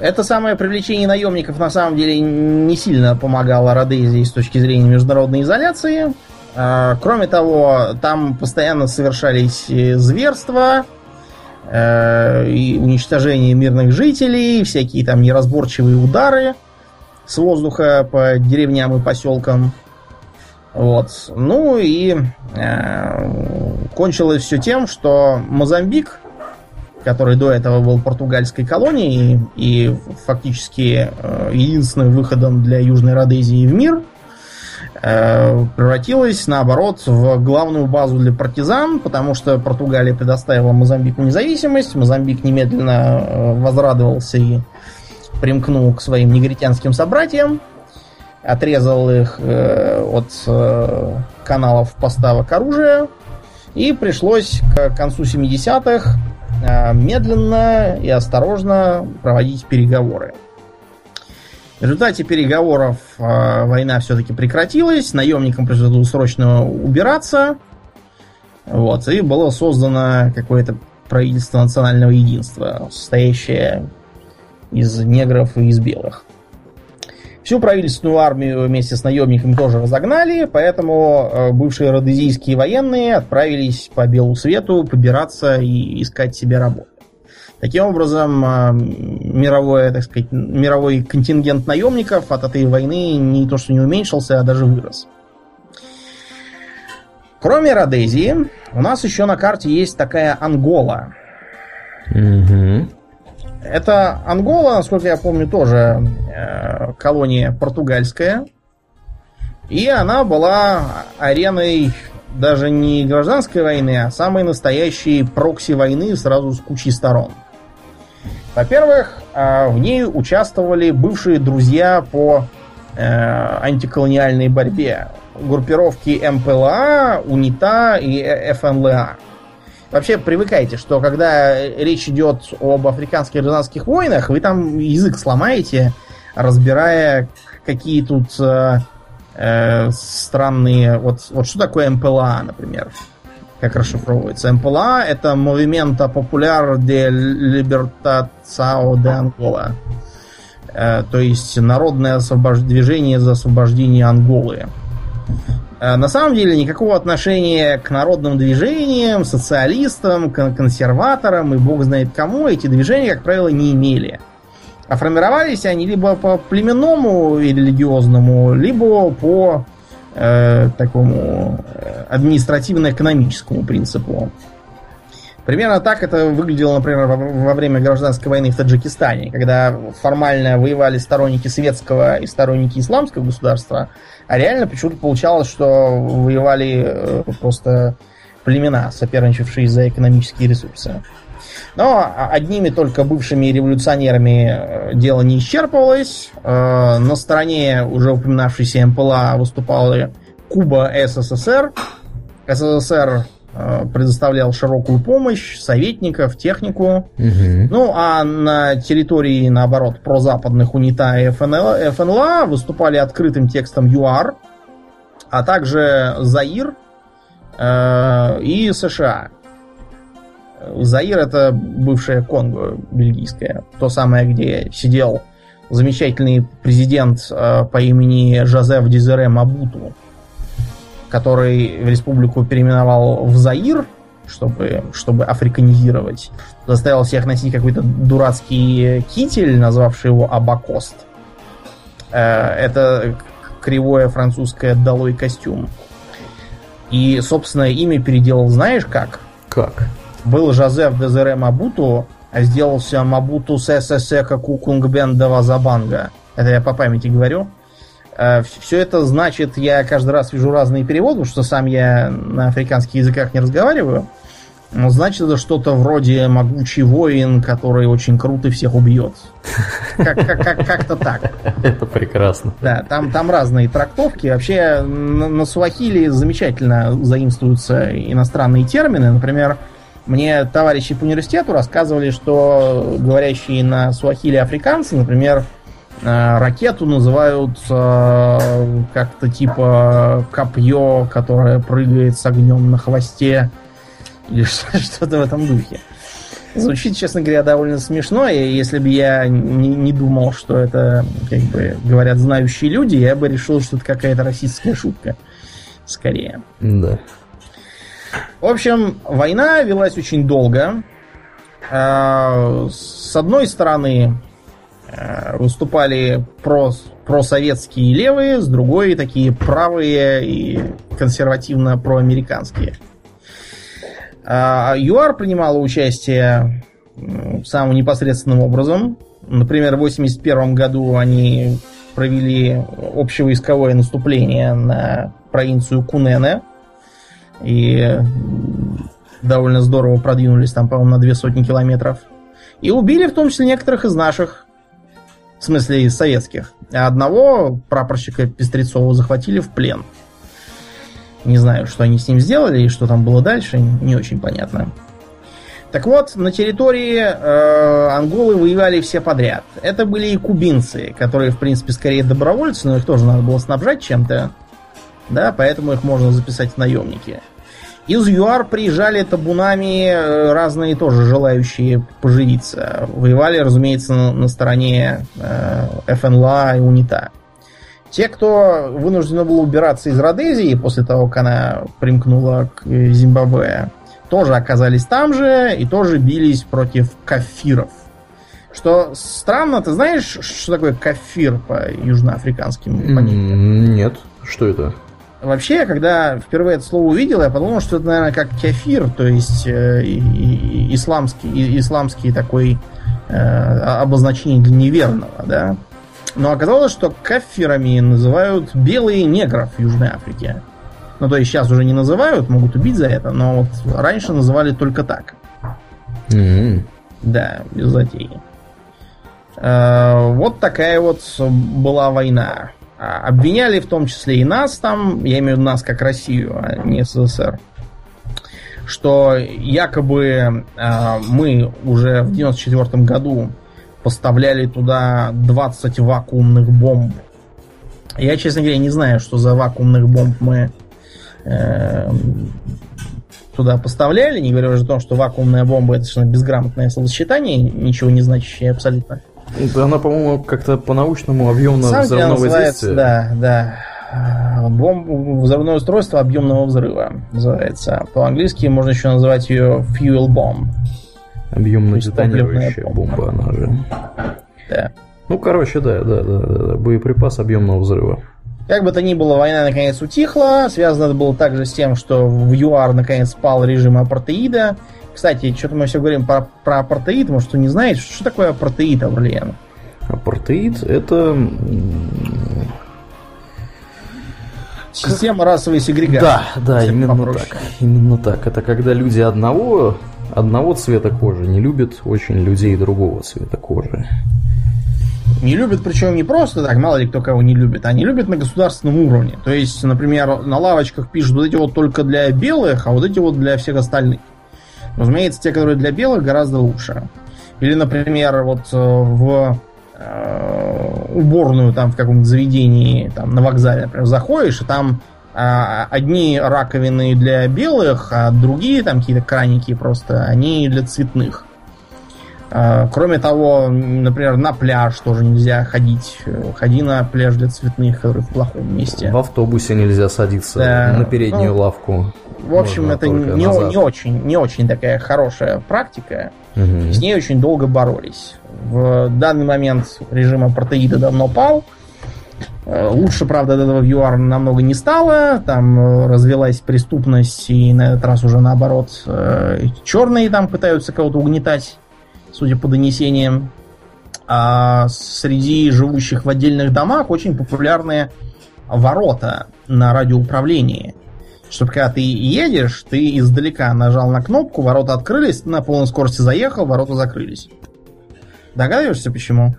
Это самое привлечение наемников на самом деле не сильно помогало Родезии с точки зрения международной изоляции. А, кроме того, там постоянно совершались зверства э, и уничтожение мирных жителей, всякие там неразборчивые удары с воздуха по деревням и поселкам. Вот. Ну и э, кончилось все тем, что Мозамбик который до этого был португальской колонией и фактически э, единственным выходом для Южной Родезии в мир, э, превратилась, наоборот, в главную базу для партизан, потому что Португалия предоставила Мозамбику независимость, Мозамбик немедленно э, возрадовался и примкнул к своим негритянским собратьям, отрезал их от каналов поставок оружия, и пришлось к концу 70-х Э, медленно и осторожно проводить переговоры. В результате переговоров э, война все-таки прекратилась, наемникам пришлось срочно убираться, вот, и было создано какое-то правительство национального единства, состоящее из негров и из белых. Всю правительственную армию вместе с наемниками тоже разогнали, поэтому э, бывшие родезийские военные отправились по белу свету побираться и искать себе работу. Таким образом, э, мировой, так сказать, мировой контингент наемников от этой войны не то что не уменьшился, а даже вырос. Кроме Родезии, у нас еще на карте есть такая Ангола. Угу. Это Ангола, насколько я помню, тоже э, колония португальская. И она была ареной даже не гражданской войны, а самой настоящей прокси-войны сразу с кучей сторон. Во-первых, э, в ней участвовали бывшие друзья по э, антиколониальной борьбе. Группировки МПЛА, УНИТА и ФНЛА. Вообще привыкайте, что когда речь идет об африканских гражданских войнах, вы там язык сломаете, разбирая, какие тут э, э, странные... Вот, вот что такое МПЛА, например? Как расшифровывается? МПЛА это Movimento Popular de Libertação de Angola. Э, то есть Народное освобож... движение за освобождение Анголы. Э, на самом деле никакого отношения к народным движениям, социалистам, консерваторам и бог знает кому эти движения, как правило, не имели. А формировались они либо по племенному и религиозному, либо по э, такому э, административно-экономическому принципу. Примерно так это выглядело, например, во время гражданской войны в Таджикистане, когда формально воевали сторонники светского и сторонники исламского государства, а реально почему-то получалось, что воевали э, просто племена, соперничавшие за экономические ресурсы. Но одними только бывшими революционерами э, дело не исчерпывалось. Э, на стороне уже упоминавшейся МПЛА выступала Куба СССР. СССР предоставлял широкую помощь, советников, технику. Угу. Ну, а на территории, наоборот, прозападных УНИТА и ФНЛ, ФНЛА выступали открытым текстом ЮАР, а также Заир э, и США. Заир это бывшая Конго бельгийская, то самое, где сидел замечательный президент э, по имени Жозеф Дезере Мабуту который республику переименовал в Заир, чтобы, чтобы африканизировать. Заставил всех носить какой-то дурацкий китель, назвавший его Абакост. Э, это кривое французское долой костюм. И собственное имя переделал знаешь как? Как? Был Жозеф Дезере Мабуту, а сделался Мабуту Сесесека Кукунгбен Давазабанга. Это я по памяти говорю. Э, Все это значит, я каждый раз вижу разные переводы, потому что сам я на африканских языках не разговариваю. Ну, значит, это что-то вроде могучий воин, который очень круто всех убьет. Как-то так. Это прекрасно. Да, там, там разные трактовки. Вообще на, на Суахили замечательно заимствуются иностранные термины. Например, мне товарищи по университету рассказывали, что говорящие на Суахили африканцы, например, ракету называют э, как-то типа копье, которое прыгает с огнем на хвосте или что-то в этом духе. Звучит, честно говоря, довольно смешно, и если бы я не, не думал, что это, как бы, говорят знающие люди, я бы решил, что это какая-то российская шутка. Скорее. Да. В общем, война велась очень долго. А, с одной стороны, выступали про, просоветские левые, с другой такие правые и консервативно проамериканские. А, ЮАР принимала участие самым непосредственным образом. Например, в 1981 году они провели общевойсковое наступление на провинцию Кунене. И довольно здорово продвинулись там, по-моему, на две сотни километров. И убили в том числе некоторых из наших. В смысле, советских. А одного прапорщика Пестрецова захватили в плен. Не знаю, что они с ним сделали и что там было дальше, не очень понятно. Так вот, на территории э, Анголы воевали все подряд. Это были и кубинцы, которые, в принципе, скорее добровольцы, но их тоже надо было снабжать чем-то. Да, поэтому их можно записать в наемники. Из ЮАР приезжали табунами э, разные тоже желающие поживиться. Воевали, разумеется, на, стороне э, ФНЛА и УНИТА. Те, кто вынужден был убираться из Родезии после того, как она примкнула к Зимбабве, тоже оказались там же и тоже бились против кафиров. Что странно, ты знаешь, что такое кафир по южноафриканским понятиям? Нет, что это? Вообще, когда впервые это слово увидел, я подумал, что это, наверное, как кефир, то есть э, исламский, исламский такой э, обозначение для неверного, да. Но оказалось, что кафирами называют белые негров в Южной Африке. Ну, то есть сейчас уже не называют, могут убить за это, но вот раньше называли только так. Mm-hmm. Да, без затеи. Э, вот такая вот была война. А, обвиняли в том числе и нас там, я имею в виду нас как Россию, а не СССР, что якобы э, мы уже в 94 году поставляли туда 20 вакуумных бомб. Я, честно говоря, не знаю, что за вакуумных бомб мы э, туда поставляли, не говоря уже о том, что вакуумная бомба это совершенно безграмотное словосочетание, ничего не значащее абсолютно. Она, по-моему, как-то по-научному объемно-взрывное воздействие. Да, да. Бомб, взрывное устройство объемного взрыва называется. По-английски можно еще называть ее fuel bomb. Объемно детонирующая бомба, она же. Да. Ну, короче, да, да, да, да, да. Боеприпас объемного взрыва. Как бы то ни было, война наконец утихла. Связано это было также с тем, что в ЮАР наконец спал режим апартеида. Кстати, что-то мы все говорим про, про апартеид, может, кто не знает, что такое апартеид, Аурлиен? Апартеид это... Система расовой сегрегации. Да, да, именно попроще. так. Именно так. Это когда люди одного, одного цвета кожи не любят очень людей другого цвета кожи. Не любят, причем не просто так, мало ли кто кого не любит, они любят на государственном уровне. То есть, например, на лавочках пишут вот эти вот только для белых, а вот эти вот для всех остальных. Разумеется, те, которые для белых, гораздо лучше. Или, например, вот э, в э, уборную там в каком-нибудь заведении, там на вокзале, например, заходишь, и там э, одни раковины для белых, а другие там какие-то краники просто, они для цветных. Э, кроме того, например, на пляж тоже нельзя ходить. Ходи на пляж для цветных, который в плохом месте. В автобусе нельзя садиться да. на переднюю ну, лавку. В общем, это не, не очень, не очень такая хорошая практика. Угу. С ней очень долго боролись. В данный момент режим апартеида давно пал. Э, лучше, правда, от этого в ЮАР намного не стало. Там э, развелась преступность, и на этот раз уже наоборот э, черные там пытаются кого-то угнетать, судя по донесениям. А среди живущих в отдельных домах очень популярные ворота на радиоуправлении Чтобы когда ты едешь, ты издалека нажал на кнопку, ворота открылись, на полной скорости заехал, ворота закрылись. Догадываешься, почему?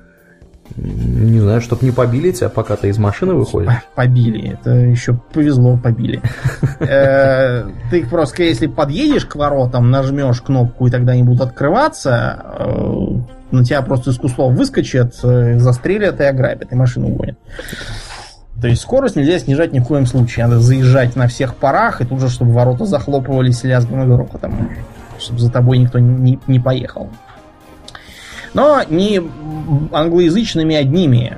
Не знаю, чтобы не побили тебя, пока ты из машины выходишь. Побили. Это еще повезло, побили. Э, ты просто, если подъедешь к воротам, нажмешь кнопку, и тогда они будут открываться, э, на тебя просто из кустов выскочат, э, застрелят и ограбят, и машину угонят. То есть скорость нельзя снижать ни в коем случае. Надо заезжать на всех парах, и тут же, чтобы ворота захлопывались лязгом и грохотом. Чтобы за тобой никто не, не поехал. Но не англоязычными одними.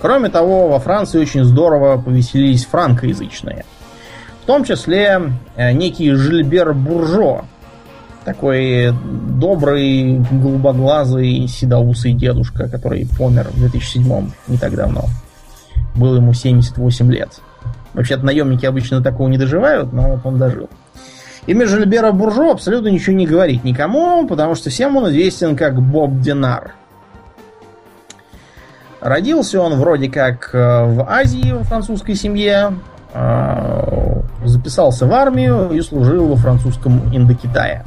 Кроме того, во Франции очень здорово повеселились франкоязычные. В том числе э, некий Жильбер Буржо, такой добрый, голубоглазый, седоусый дедушка, который помер в 2007 не так давно. Было ему 78 лет. Вообще-то наемники обычно такого не доживают, но вот он дожил. Имя Жильбера Буржо абсолютно ничего не говорит никому, потому что всем он известен как Боб Динар. Родился он вроде как э, в Азии, во французской семье, э, записался в армию и служил во французском Индокитае.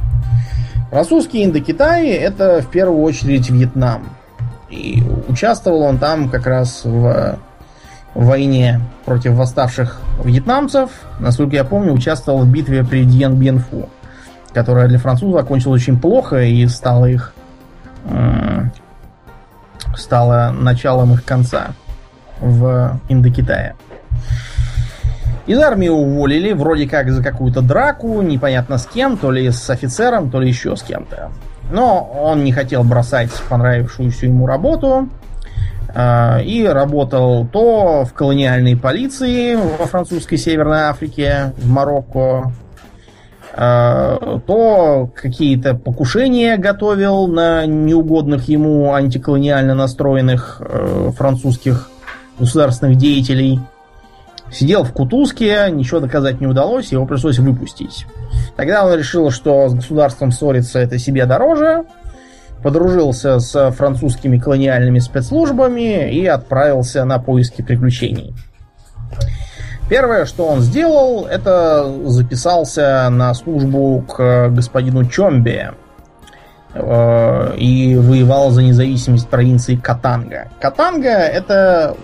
Французский Индокитай это в первую очередь Вьетнам. И участвовал он там как раз в войне против восставших вьетнамцев. Насколько я помню, участвовал в битве при Дьен Бьен Фу, которая для французов окончилась очень плохо и стала их стала началом их конца в Индокитае. Из армии уволили, вроде как за какую-то драку, непонятно с кем, то ли с офицером, то ли еще с кем-то. Но он не хотел бросать понравившуюся ему работу, и работал то в колониальной полиции во французской Северной Африке, в Марокко, а, то какие-то покушения готовил на неугодных ему антиколониально настроенных э, французских государственных деятелей. Сидел в Кутузке, ничего доказать не удалось, его пришлось выпустить. Тогда он решил, что с государством ссориться это себе дороже, подружился с французскими колониальными спецслужбами и отправился на поиски приключений. Первое, что он сделал, это записался на службу к господину Чомбе э, и воевал за независимость провинции Катанга. Катанга это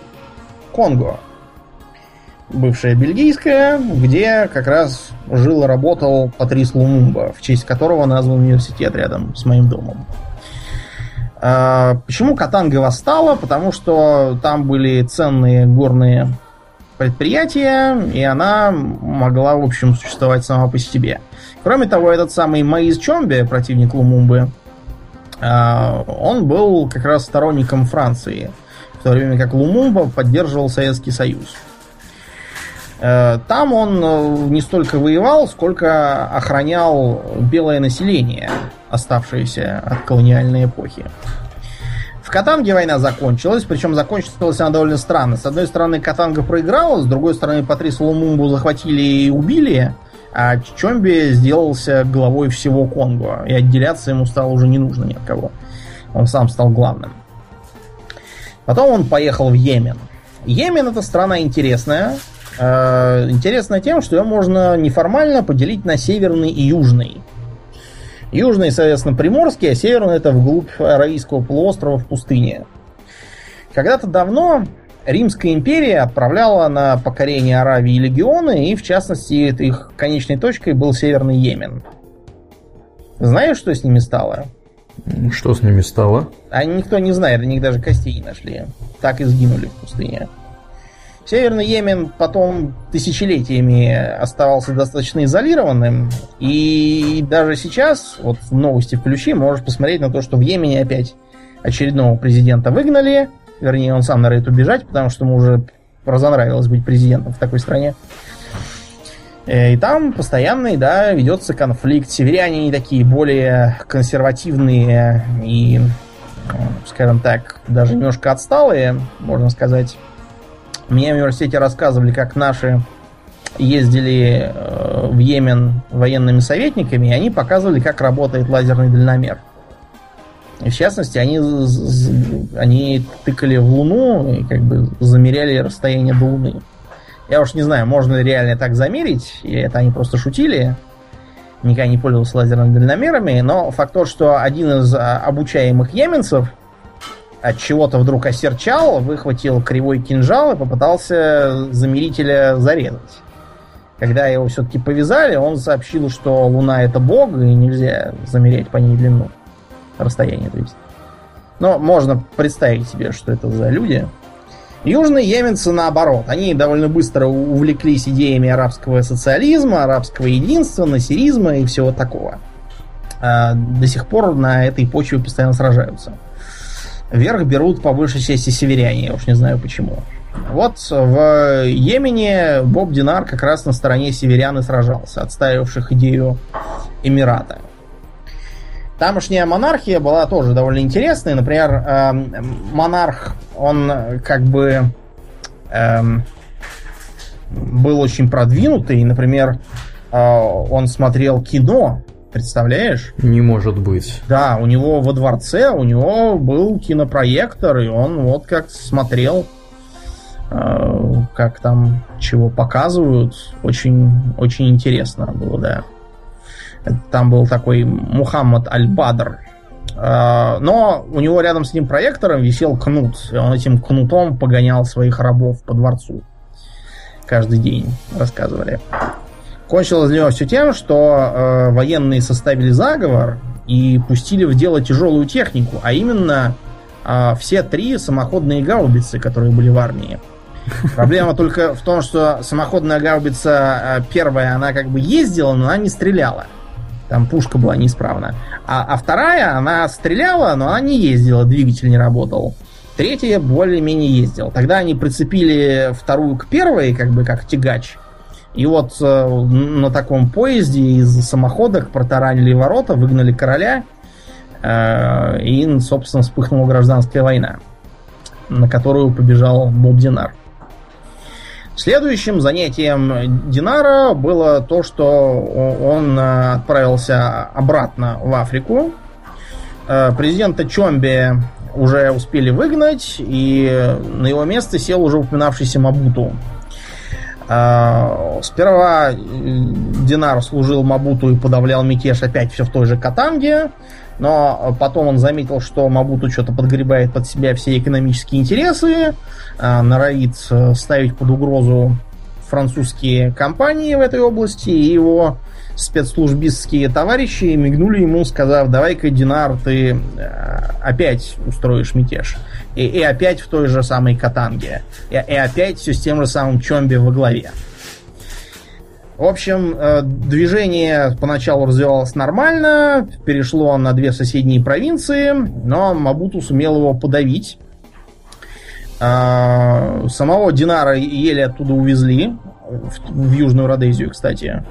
Конго, бывшая бельгийская, где как раз жил и работал Патрис Лумумба, в честь которого назван университет рядом с моим домом. А, почему Катанга восстала? Потому что там были ценные горные предприятия, и она могла, в общем, существовать сама по себе. Кроме того, этот самый Маиз Чомбе, противник Лумумбы, а, он был как раз сторонником Франции, в то время как Лумумба поддерживал Советский Союз. Э, там он э, не столько воевал, сколько охранял белое население, оставшееся от колониальной эпохи. В Катанге война закончилась, причем закончилась она довольно странно. С одной стороны, Катанга проиграла, с другой стороны, Патрис Лумумбу захватили и убили, а Чомби сделался главой всего Конго, и отделяться ему стало уже не нужно ни от кого. Он сам стал главным. Потом он поехал в Йемен. Йемен это страна интересная, Э, интересно тем, что ее можно неформально поделить на северный и южный. Южный, соответственно, приморский, а северный это вглубь Аравийского полуострова в пустыне. Когда-то давно Римская империя отправляла на покорение Аравии легионы, и в частности их конечной точкой был Северный Йемен. Знаешь, что с ними стало? Что с ними стало? А никто не знает, до них даже костей не нашли. Так и сгинули в пустыне. Северный Йемен потом тысячелетиями оставался достаточно изолированным, и даже сейчас, вот в новости включи, можешь посмотреть на то, что в Йемене опять очередного президента выгнали, вернее, он сам норовит убежать, потому что ему уже разонравилось быть президентом в такой стране. Э, и там постоянный, да, ведется конфликт. Северяне не такие более консервативные и, скажем так, даже немножко отсталые, можно сказать. Мне в университете рассказывали, как наши ездили э, в Йемен военными советниками, и они показывали, как работает лазерный дальномер. И в частности, они, они тыкали в Луну и как бы замеряли расстояние до Луны. Я уж не знаю, можно ли реально так замерить, или это они просто шутили. Никогда не пользовался лазерными дальномерами, но факт тот, что один из а, обучаемых йеменцев от чего-то вдруг осерчал, выхватил кривой кинжал и попытался замерителя зарезать. Когда его все-таки повязали, он сообщил, что Луна это бог, и нельзя замерять по ней длину. Расстояние, то есть. Но можно представить себе, что это за люди. Южные йеменцы наоборот. Они довольно быстро увлеклись идеями арабского социализма, арабского единства, насиризма и всего такого. А до сих пор на этой почве постоянно сражаются. Вверх берут по большей части северяне, я уж не знаю почему. Вот в Йемене Боб Динар как раз на стороне северян и сражался, отстаивавших идею Эмирата. Тамошняя монархия была тоже довольно интересной. Например, э, монарх, он как бы э, был очень продвинутый. Например, э, он смотрел кино, представляешь? Не может быть. Да, у него во дворце, у него был кинопроектор, и он вот как смотрел, э, как там чего показывают. Очень, очень интересно было, да. Там был такой Мухаммад Аль-Бадр. А, но у него рядом с ним проектором висел кнут. И он этим кнутом погонял своих рабов по дворцу. Каждый день, рассказывали. Кончилось него все тем, что э, военные составили заговор и пустили в дело тяжелую технику, а именно э, все три самоходные гаубицы, которые были в армии. Проблема только в том, что самоходная гаубица э, первая, она как бы ездила, но она не стреляла. Там пушка была неисправна. А, а вторая, она стреляла, но она не ездила, двигатель не работал. Третья более-менее ездил. Тогда они прицепили вторую к первой, как бы как тягач. И вот э, на таком поезде из самоходок протаранили ворота, выгнали короля. Э, и, собственно, вспыхнула гражданская война, на которую побежал Боб Динар. Следующим занятием Динара было то, что он э, отправился обратно в Африку. Э, президента Чомби уже успели выгнать, и на его место сел уже упоминавшийся Мабуту. Э, сперва Динар служил Мабуту и подавлял мятеж опять все в той же Катанге, но потом он заметил, что Мабуту что-то подгребает под себя все экономические интересы, а, норовит э, ставить под угрозу французские компании в этой области, и его спецслужбистские товарищи мигнули ему, сказав, давай-ка, Динар, ты э, опять устроишь мятеж. И, и опять в той же самой Катанге. И, и опять все с тем же самым Чомби во главе. В общем, э, движение поначалу развивалось нормально, перешло на две соседние провинции, но Мабуту сумел его подавить. А, самого Динара еле оттуда увезли, в, в Южную Родезию, кстати.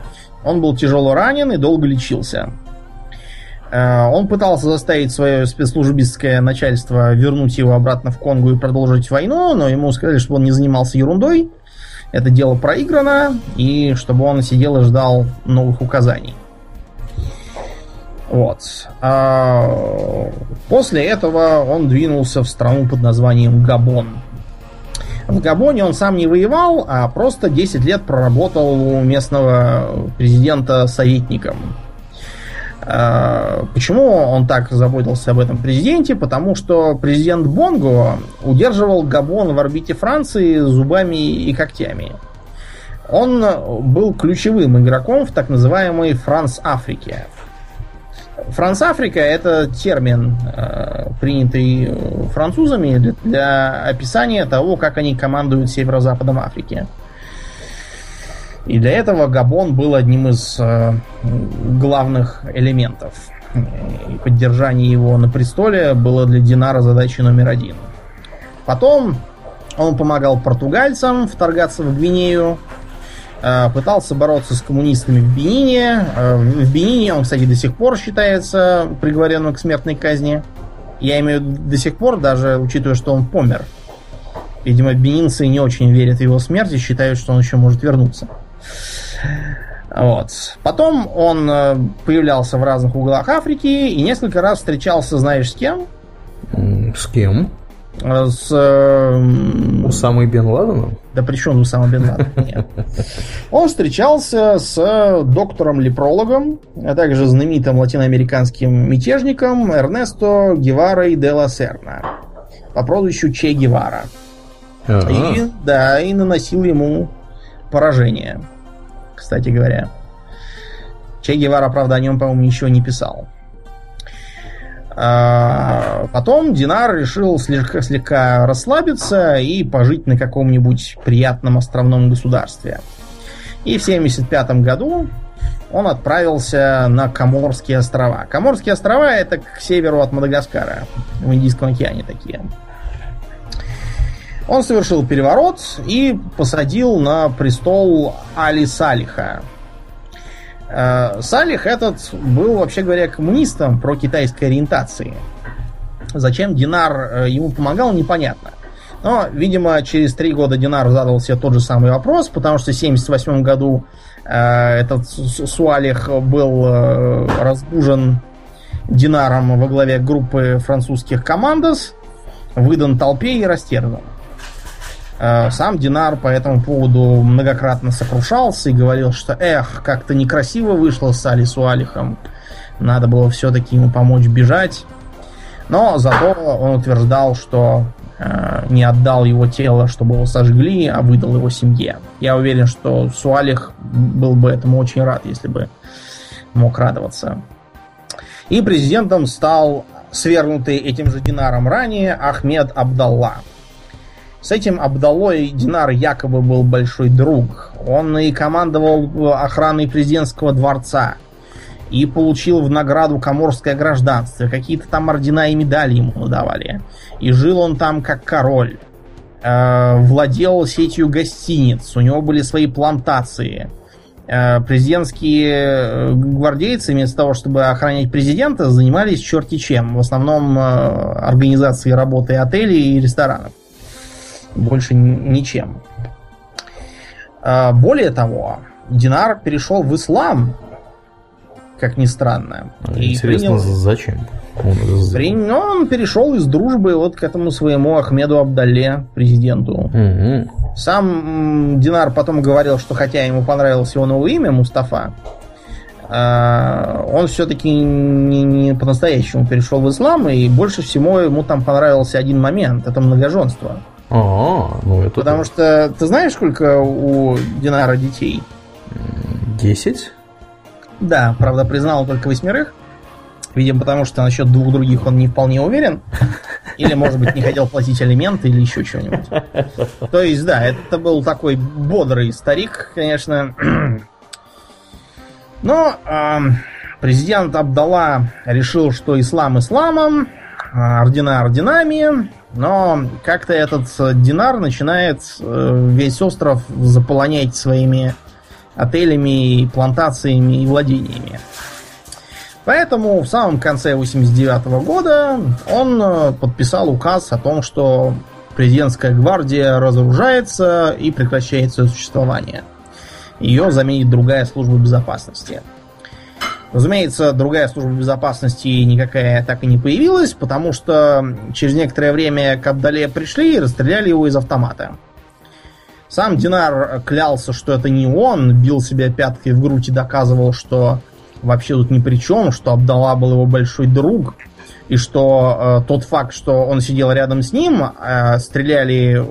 Он был тяжело ранен и долго лечился. А, он пытался заставить свое спецслужбистское начальство вернуть его обратно в Конгу и продолжить войну, но ему сказали, чтобы он не занимался ерундой. Это дело проиграно, и чтобы он сидел и ждал новых указаний. Вот. А после этого он двинулся в страну под названием Габон. В Габоне он сам не воевал, а просто 10 лет проработал у местного президента советником. А, почему он так заботился об этом президенте? Потому что президент Бонго удерживал Габон в орбите Франции зубами и когтями. Он был ключевым игроком в так называемой Франс-Африке. Франц-Африка это термин, э, принятый французами для, для описания того, как они командуют северо-западом Африки. И для этого Габон был одним из э, главных элементов. И поддержание его на престоле было для Динара задачей номер один. Потом он помогал португальцам вторгаться в Гвинею, пытался бороться с коммунистами в Бенине. Э, в Бенине он, кстати, до сих пор считается приговоренным к смертной казни. Я имею в виду до сих пор, даже учитывая, что он помер. Видимо, бенинцы не очень верят в его смерть и считают, что он еще может вернуться. Вот. Потом он э, появлялся в разных углах Африки и несколько раз встречался, знаешь, с кем? С кем? С... Э, Усамой Бен Ладеном? Да при чем Усама Бен Ладен? Нет. Он встречался с доктором-лепрологом, а также знаменитым латиноамериканским мятежником Эрнесто Геварой де ла Серна по прозвищу Че Гевара. Ага. И, да, и наносил ему поражение, кстати говоря. Че Гевара, правда, о нем, по-моему, ничего не писал. А, потом Динар решил слегка, слегка расслабиться и пожить на каком-нибудь приятном островном государстве. И в 1975 году он отправился на Коморские острова. Коморские острова это к северу от Мадагаскара, в Индийском океане такие. Он совершил переворот и посадил на престол Али Салиха. Э, Салих этот был, вообще говоря, коммунистом про китайской ориентации. Зачем Динар э, ему помогал, непонятно. Но, видимо, через три года Динар задал себе тот же самый вопрос, потому что в 1978 году э, этот Су- Суалих был э, разбужен Динаром во главе группы французских командос, выдан толпе и растерзан. Э, Сам Динар по этому поводу многократно сокрушался и говорил, что эх, как-то некрасиво вышло с Али Суалихом. Надо было все-таки ему помочь бежать. Но зато он утверждал, что э, не отдал его тело, чтобы его сожгли, а выдал его семье. Я уверен, что Суалих был бы этому очень рад, если бы мог радоваться. И президентом стал свергнутый этим же Динаром ранее Ахмед Абдалла. С этим Абдалой Динар якобы был большой друг. Он и командовал охраной президентского дворца. И получил в награду коморское гражданство. Какие-то там ордена и медали ему давали. И жил он там как король. Э, владел сетью гостиниц. У него были свои плантации. Э, президентские э, гвардейцы, вместо того, чтобы охранять президента, занимались черти чем. В основном э, организацией работы отелей и ресторанов больше ничем. А, Более того, Динар перешел в ислам, как ни странно. Интересно, принял- зачем? Он при- ну, он перешел из дружбы вот к этому своему Ахмеду Абдалле, президенту. Мгм. Сам Динар потом говорил, что хотя ему понравилось его новое имя, Мустафа, а, он все-таки не, не по-настоящему перешел в ислам, и больше всего ему там понравился один момент, это многоженство. А, ну это Потому что ты знаешь, сколько у Динара детей? 10? Да, правда, признал только восьмерых. Видимо, потому что насчет двух других он не вполне уверен. Или, может быть, не хотел платить алименты или еще что-нибудь. То есть, да, это был такой бодрый старик, конечно. Но ам, президент Абдалла решил, что ислам исламом, а ордена орденами, но как-то этот э, Динар начинает э, весь остров заполонять своими отелями, плантациями и владениями. Поэтому в самом конце 89 года он э, подписал указ о том, что президентская гвардия разоружается и прекращает свое существование. Ее заменит другая служба безопасности. Разумеется, другая служба безопасности никакая так и не появилась, потому что через некоторое время к Абдале пришли и расстреляли его из автомата. Сам Динар клялся, что это не он, бил себя пяткой в грудь и доказывал, что вообще тут ни при чем, что Абдалла был его большой друг, и что э, тот факт, что он сидел рядом с ним, э, стреляли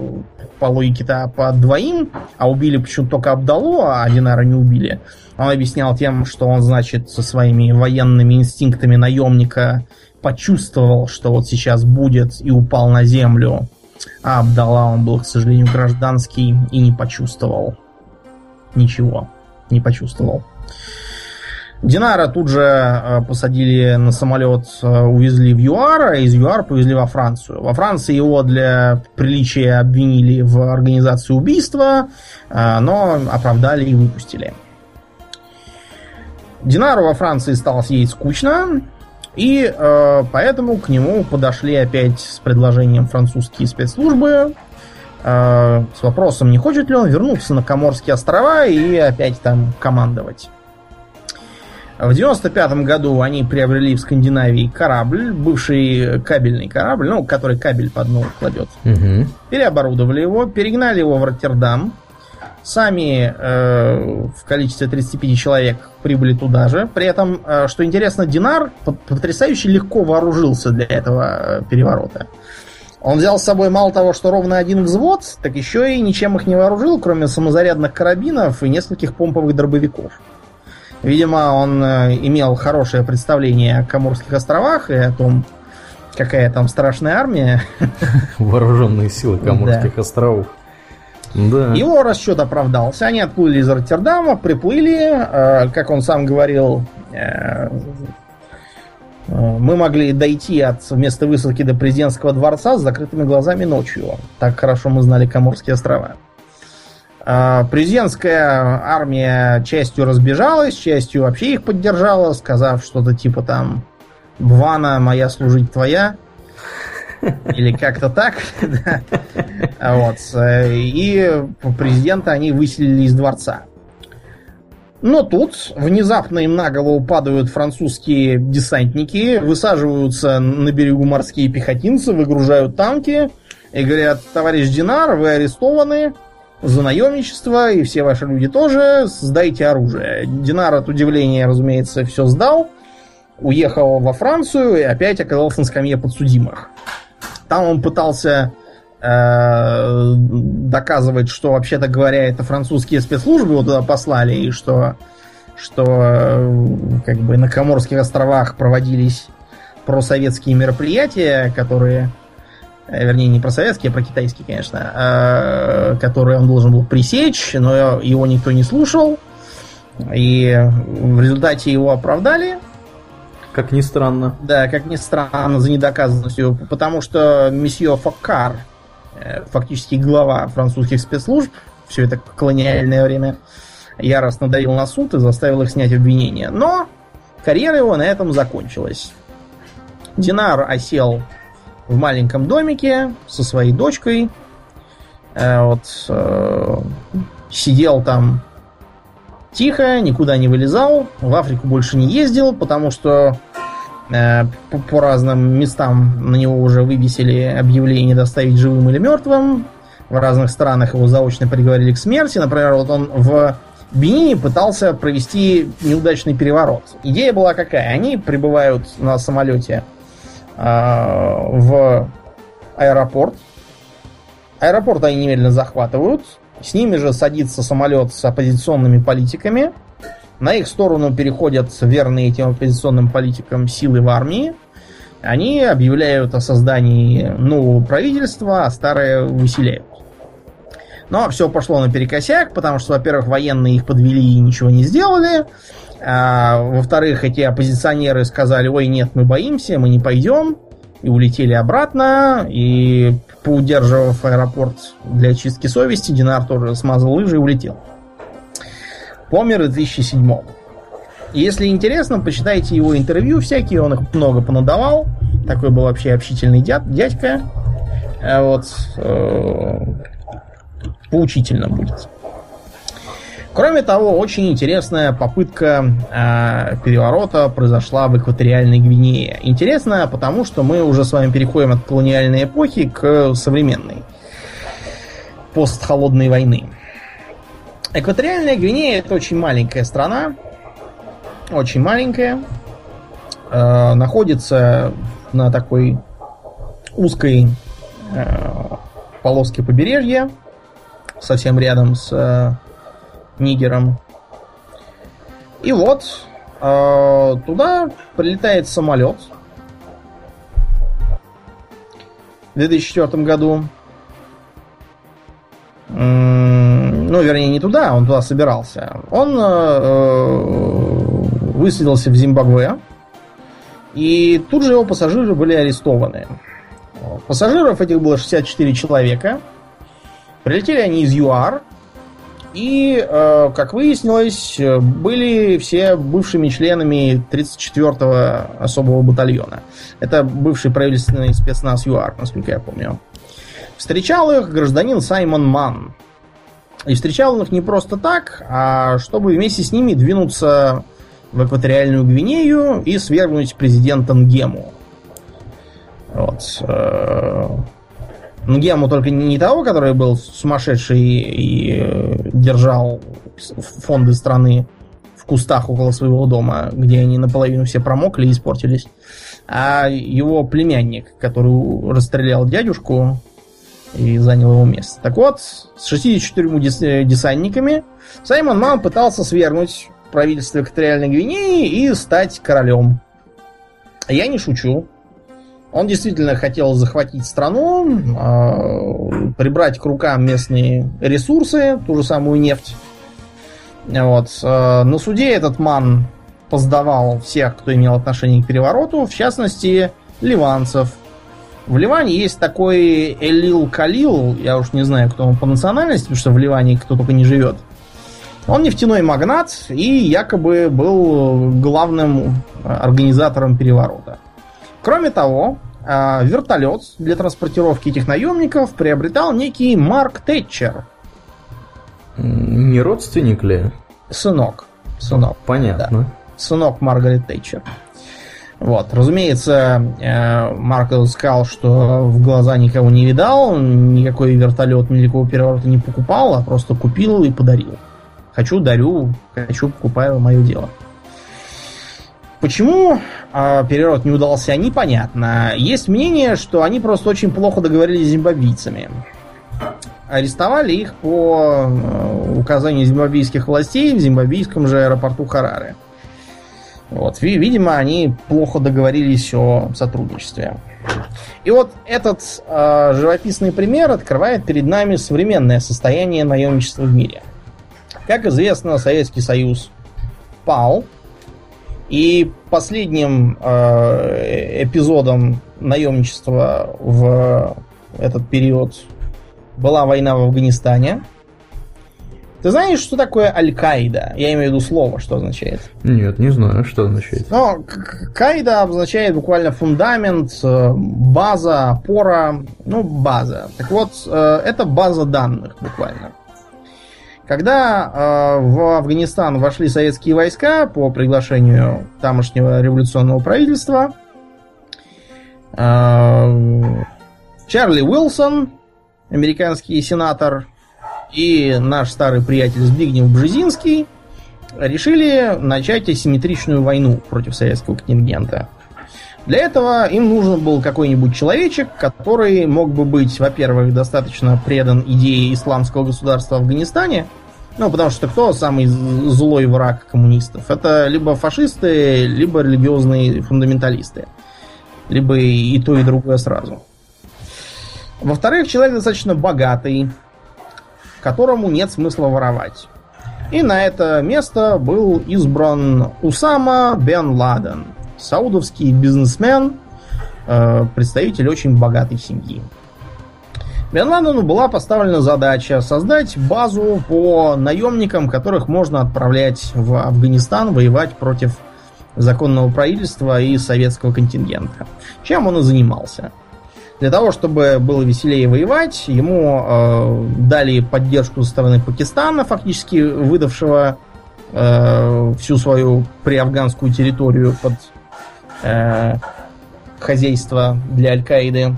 по логике-то по двоим, а убили почему-то только Абдалу, а Динара не убили. Он объяснял тем, что он, значит, со своими военными инстинктами наемника почувствовал, что вот сейчас будет, и упал на землю. А Абдалла он был, к сожалению, гражданский и не почувствовал. Ничего. Не почувствовал. Динара тут же э, посадили на самолет, э, увезли в ЮАР, а из ЮАР повезли во Францию. Во Франции его для приличия обвинили в организации убийства, э, но оправдали и выпустили. Динару во Франции стало сидеть скучно, и э, поэтому к нему подошли опять с предложением французские спецслужбы э, с вопросом, не хочет ли он вернуться на Коморские острова и опять там командовать. В 95 году они приобрели в Скандинавии корабль, бывший кабельный корабль, ну, который кабель под ногу кладет. Угу. Переоборудовали его, перегнали его в Роттердам. Сами э, в количестве 35 человек прибыли туда же. При этом, э, что интересно, Динар потрясающе легко вооружился для этого э, переворота. Он взял с собой мало того, что ровно один взвод, так еще и ничем их не вооружил, кроме самозарядных карабинов и нескольких помповых дробовиков. Видимо, он э, имел хорошее представление о Коморских островах и о том, какая там страшная армия. Вооруженные силы Коморских да. островов. Да. Его расчет оправдался. Они отплыли из Роттердама, приплыли, э, как он сам говорил, э, мы могли дойти от места высадки до президентского дворца с закрытыми глазами ночью. Так хорошо мы знали Коморские острова. А, президентская армия частью разбежалась, частью вообще их поддержала, сказав что-то типа там «Бвана, моя служить твоя». Или как-то так. Вот. И президента они выселили из дворца. Но тут внезапно им на голову падают французские десантники, высаживаются на берегу морские пехотинцы, выгружают танки и говорят, товарищ Динар, вы арестованы, за наемничество, и все ваши люди тоже, сдайте оружие. Динар от удивления, разумеется, все сдал, уехал во Францию и опять оказался на скамье подсудимых. Там он пытался э, доказывать, что, вообще-то говоря, это французские спецслужбы его туда послали, и что, что э, как бы на Коморских островах проводились просоветские мероприятия, которые Э, вернее, не про советские, а про китайские, конечно, а, которые он должен был пресечь, но его никто не слушал. И в результате его оправдали. Как ни странно. Да, как ни странно, за недоказанностью. Потому что месье Фоккар, э, фактически глава французских спецслужб, все это колониальное время, яростно давил на суд и заставил их снять обвинения. Но карьера его на этом закончилась. Динар осел в маленьком домике со своей дочкой. Э, вот э, сидел там тихо, никуда не вылезал, в Африку больше не ездил, потому что по, по разным местам на него уже вывесили объявление доставить живым или мертвым. В разных странах его заочно приговорили к смерти. Например, вот он в Бенине пытался провести неудачный переворот. Идея была какая? Они прибывают на самолете а, в аэропорт. Аэропорт они немедленно захватывают. С ними же садится самолет с оппозиционными политиками. На их сторону переходят верные этим оппозиционным политикам силы в армии. Они объявляют о создании нового правительства, а старое выселяют. Но все пошло наперекосяк, потому что, во-первых, военные их подвели и ничего не сделали. А, во-вторых, эти оппозиционеры сказали, ой, нет, мы боимся, мы не пойдем. И улетели обратно. И поудерживав аэропорт для чистки совести, Динар тоже смазал лыжи и улетел. Помер в 2007 Если интересно, почитайте его интервью всякие, он их много понадавал. Такой был вообще общительный дядь, дядька. А вот э, поучительно будет. Кроме того, очень интересная попытка э, переворота произошла в экваториальной Гвинее. Интересная, потому что мы уже с вами переходим от колониальной эпохи к современной, постхолодной войны. Экваториальная Гвинея это очень маленькая страна, очень маленькая, э, находится на такой узкой э, полоске побережья, совсем рядом с э, Нигером. И вот э, туда прилетает самолет в 2004 году. Ну, вернее, не туда, он туда собирался. Он э, э, высадился в Зимбабве, и тут же его пассажиры были арестованы. Пассажиров этих было 64 человека. Прилетели они из ЮАР, и, э, как выяснилось, были все бывшими членами 34-го особого батальона. Это бывший правительственный спецназ ЮАР, насколько я помню. Встречал их гражданин Саймон Ман. И встречал он их не просто так, а чтобы вместе с ними двинуться в экваториальную Гвинею и свергнуть президента Нгему. Вот. Э, Нгему только не того, который был сумасшедший и э, держал фонды страны в кустах около своего дома, где они наполовину все промокли и испортились, а его племянник, который расстрелял дядюшку и занял его место. Так вот, с 64 десантниками Саймон Мам пытался свергнуть правительство Экваториальной Гвинеи и стать королем. Я не шучу. Он действительно хотел захватить страну, э, прибрать к рукам местные ресурсы, ту же самую нефть. Вот. Э, на суде этот ман поздавал всех, кто имел отношение к перевороту, в частности, ливанцев. В Ливане есть такой Элил Калил, я уж не знаю, кто он по национальности, потому что в Ливане кто только не живет. Он нефтяной магнат и якобы был главным организатором переворота. Кроме того, а, вертолет для транспортировки этих наемников приобретал некий Марк Тэтчер. Не родственник ли? Сынок. Сынок. Понятно. Да. Сынок Маргарет Тэтчер. Вот, разумеется, э, Марк сказал, что в глаза никого не видал, никакой вертолет никакого переворота не покупал, а просто купил и подарил. Хочу, дарю, хочу, покупаю, мое дело. Почему э, переворот не удался, непонятно. Есть мнение, что они просто очень плохо договорились с зимбабвийцами. Арестовали их по э, указанию зимбабвийских властей в зимбабвийском же аэропорту Харары. Вот, видимо, они плохо договорились о сотрудничестве. И вот этот э, живописный пример открывает перед нами современное состояние наемничества в мире. Как известно, Советский Союз пал, и последним э, эпизодом наемничества в этот период была война в Афганистане. Ты знаешь, что такое Аль-Каида? Я имею в виду слово, что означает. Нет, не знаю, что означает. Ну, Каида означает буквально фундамент, э, база, опора, ну, база. Так вот, э, это база данных буквально. Когда э, в Афганистан вошли советские войска по приглашению тамошнего революционного правительства, э, Чарли Уилсон, американский сенатор, и наш старый приятель Збигнев Бжезинский решили начать асимметричную войну против советского контингента. Для этого им нужен был какой-нибудь человечек, который мог бы быть, во-первых, достаточно предан идее исламского государства в Афганистане, ну, потому что кто самый злой враг коммунистов? Это либо фашисты, либо религиозные фундаменталисты. Либо и то, и другое сразу. Во-вторых, человек достаточно богатый, которому нет смысла воровать. И на это место был избран Усама бен Ладен, саудовский бизнесмен, э, представитель очень богатой семьи. Бен Ладену была поставлена задача создать базу по наемникам, которых можно отправлять в Афганистан воевать против законного правительства и советского контингента. Чем он и занимался. Для того, чтобы было веселее воевать, ему э, дали поддержку со стороны Пакистана, фактически выдавшего э, всю свою приафганскую территорию под э, хозяйство для Аль-Каиды.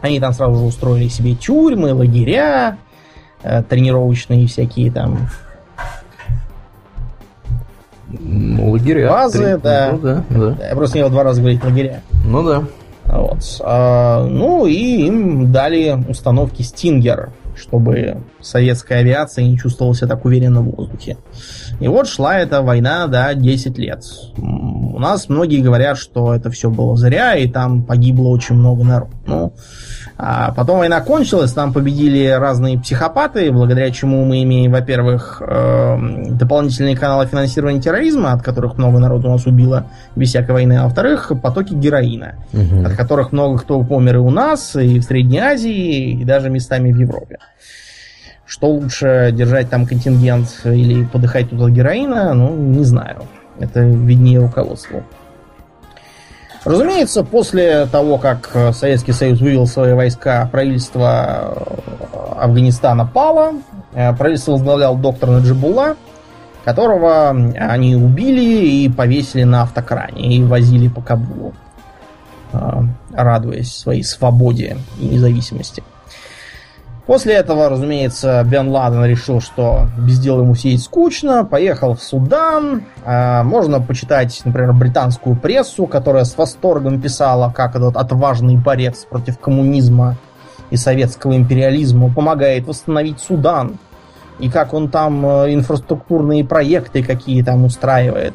Они там сразу же устроили себе тюрьмы, лагеря, э, тренировочные всякие там лагеря. Базы, да. Ну, да, да. Я просто не два раза говорить лагеря. Ну да. Вот. А, ну и им дали установки Стингер, чтобы советская авиация не чувствовала себя так уверенно в воздухе. И вот шла эта война, да, 10 лет. У нас многие говорят, что это все было зря, и там погибло очень много народу. Ну, а потом война кончилась, там победили разные психопаты, благодаря чему мы имеем, во-первых, э, дополнительные каналы финансирования терроризма, от которых много народу у нас убило без всякой войны, а во-вторых, потоки героина, угу. от которых много кто помер и у нас, и в Средней Азии, и даже местами в Европе. Что лучше, держать там контингент или подыхать тут от героина, ну, не знаю. Это виднее руководству. Разумеется, после того, как Советский Союз вывел свои войска, правительство Афганистана пало. Э, правительство возглавлял доктор Наджибулла, которого они убили и повесили на автокране и возили по Кабулу, радуясь своей свободе и независимости. После этого, разумеется, Бен Ладен решил, что без дела ему сидеть скучно, поехал в Судан. А, можно почитать, например, британскую прессу, которая с восторгом писала, как этот отважный борец против коммунизма и советского империализма помогает восстановить Судан и как он там э, инфраструктурные проекты какие там устраивает.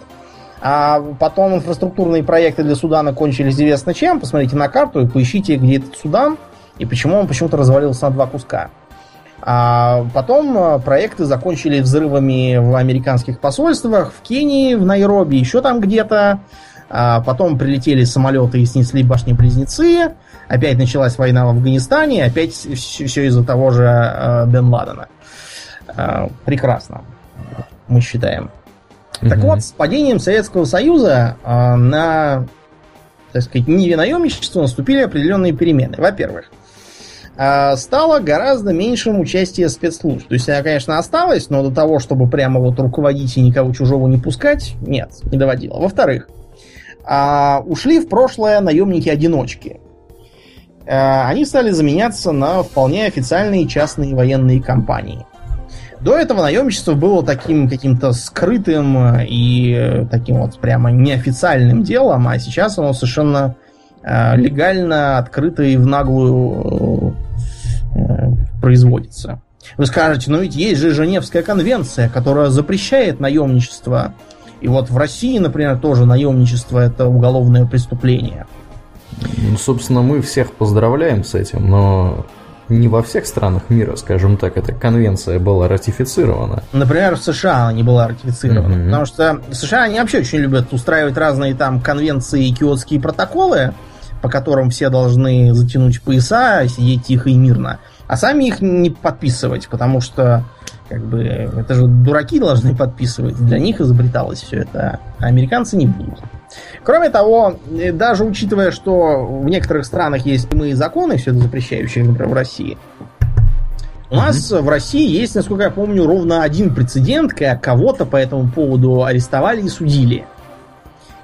А потом инфраструктурные проекты для Судана кончились известно чем. Посмотрите на карту и поищите, где этот Судан и почему он почему-то развалился на два куска. А потом э, проекты закончили взрывами в американских посольствах, в Кении, в Найроби, еще там где-то. А потом прилетели самолеты и снесли башни-близнецы. Опять началась война в Афганистане. Опять все из-за того же э, Бен Ладена. Э, прекрасно, мы считаем. Угу. Так вот, с падением Советского Союза э, на, так сказать, ниве наемничества наступили определенные перемены. Во-первых, э, стало гораздо меньшим участие спецслужб. То есть она, конечно, осталась, но до того, чтобы прямо вот руководить и никого чужого не пускать, нет, не доводило. Во-вторых, ушли в прошлое наемники-одиночки. Они стали заменяться на вполне официальные частные военные компании. До этого наемничество было таким каким-то скрытым и таким вот прямо неофициальным делом, а сейчас оно совершенно легально, открыто и в наглую э, производится. Вы скажете, ну ведь есть же Женевская конвенция, которая запрещает наемничество. И вот в России, например, тоже наемничество это уголовное преступление. Ну, собственно, мы всех поздравляем с этим, но не во всех странах мира, скажем так, эта конвенция была ратифицирована. Например, в США она не была ратифицирована. Mm-hmm. Потому что США, они вообще очень любят устраивать разные там конвенции и киотские протоколы, по которым все должны затянуть пояса, сидеть тихо и мирно. А сами их не подписывать, потому что как бы это же дураки должны подписывать. Для них изобреталось все это, а американцы не будут. Кроме того, э, даже учитывая, что в некоторых странах есть прямые законы, все это запрещающие, например, в России, у нас в России есть, насколько я помню, ровно один прецедент, когда кого-то по этому поводу арестовали и судили.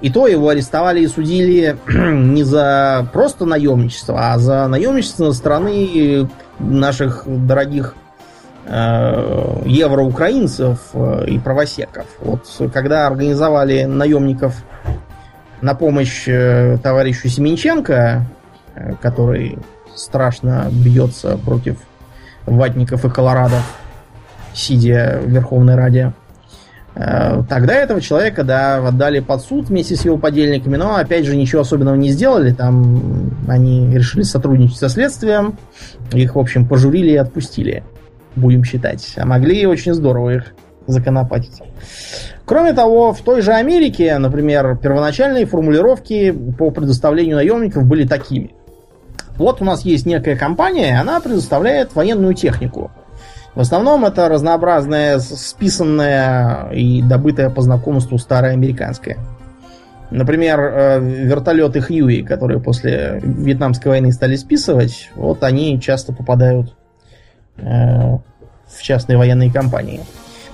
И то его арестовали и судили не за просто наемничество, а за наемничество со стороны наших дорогих э, евроукраинцев э, и правосеков. Вот когда организовали наемников на помощь э, товарищу Семенченко, э, который страшно бьется против ватников и колорадов, сидя в Верховной Раде. Э, тогда этого человека, да, отдали под суд вместе с его подельниками, но, опять же, ничего особенного не сделали. Там они решили сотрудничать со следствием. Их, в общем, пожурили и отпустили, будем считать. А могли очень здорово их законопатить. Кроме того, в той же Америке, например, первоначальные формулировки по предоставлению наемников были такими. Вот у нас есть некая компания, она предоставляет военную технику. В основном это разнообразная, списанная и добытая по знакомству старая американская. Например, э, вертолеты Хьюи, которые после Вьетнамской войны стали списывать, вот они часто попадают э, в частные военные компании.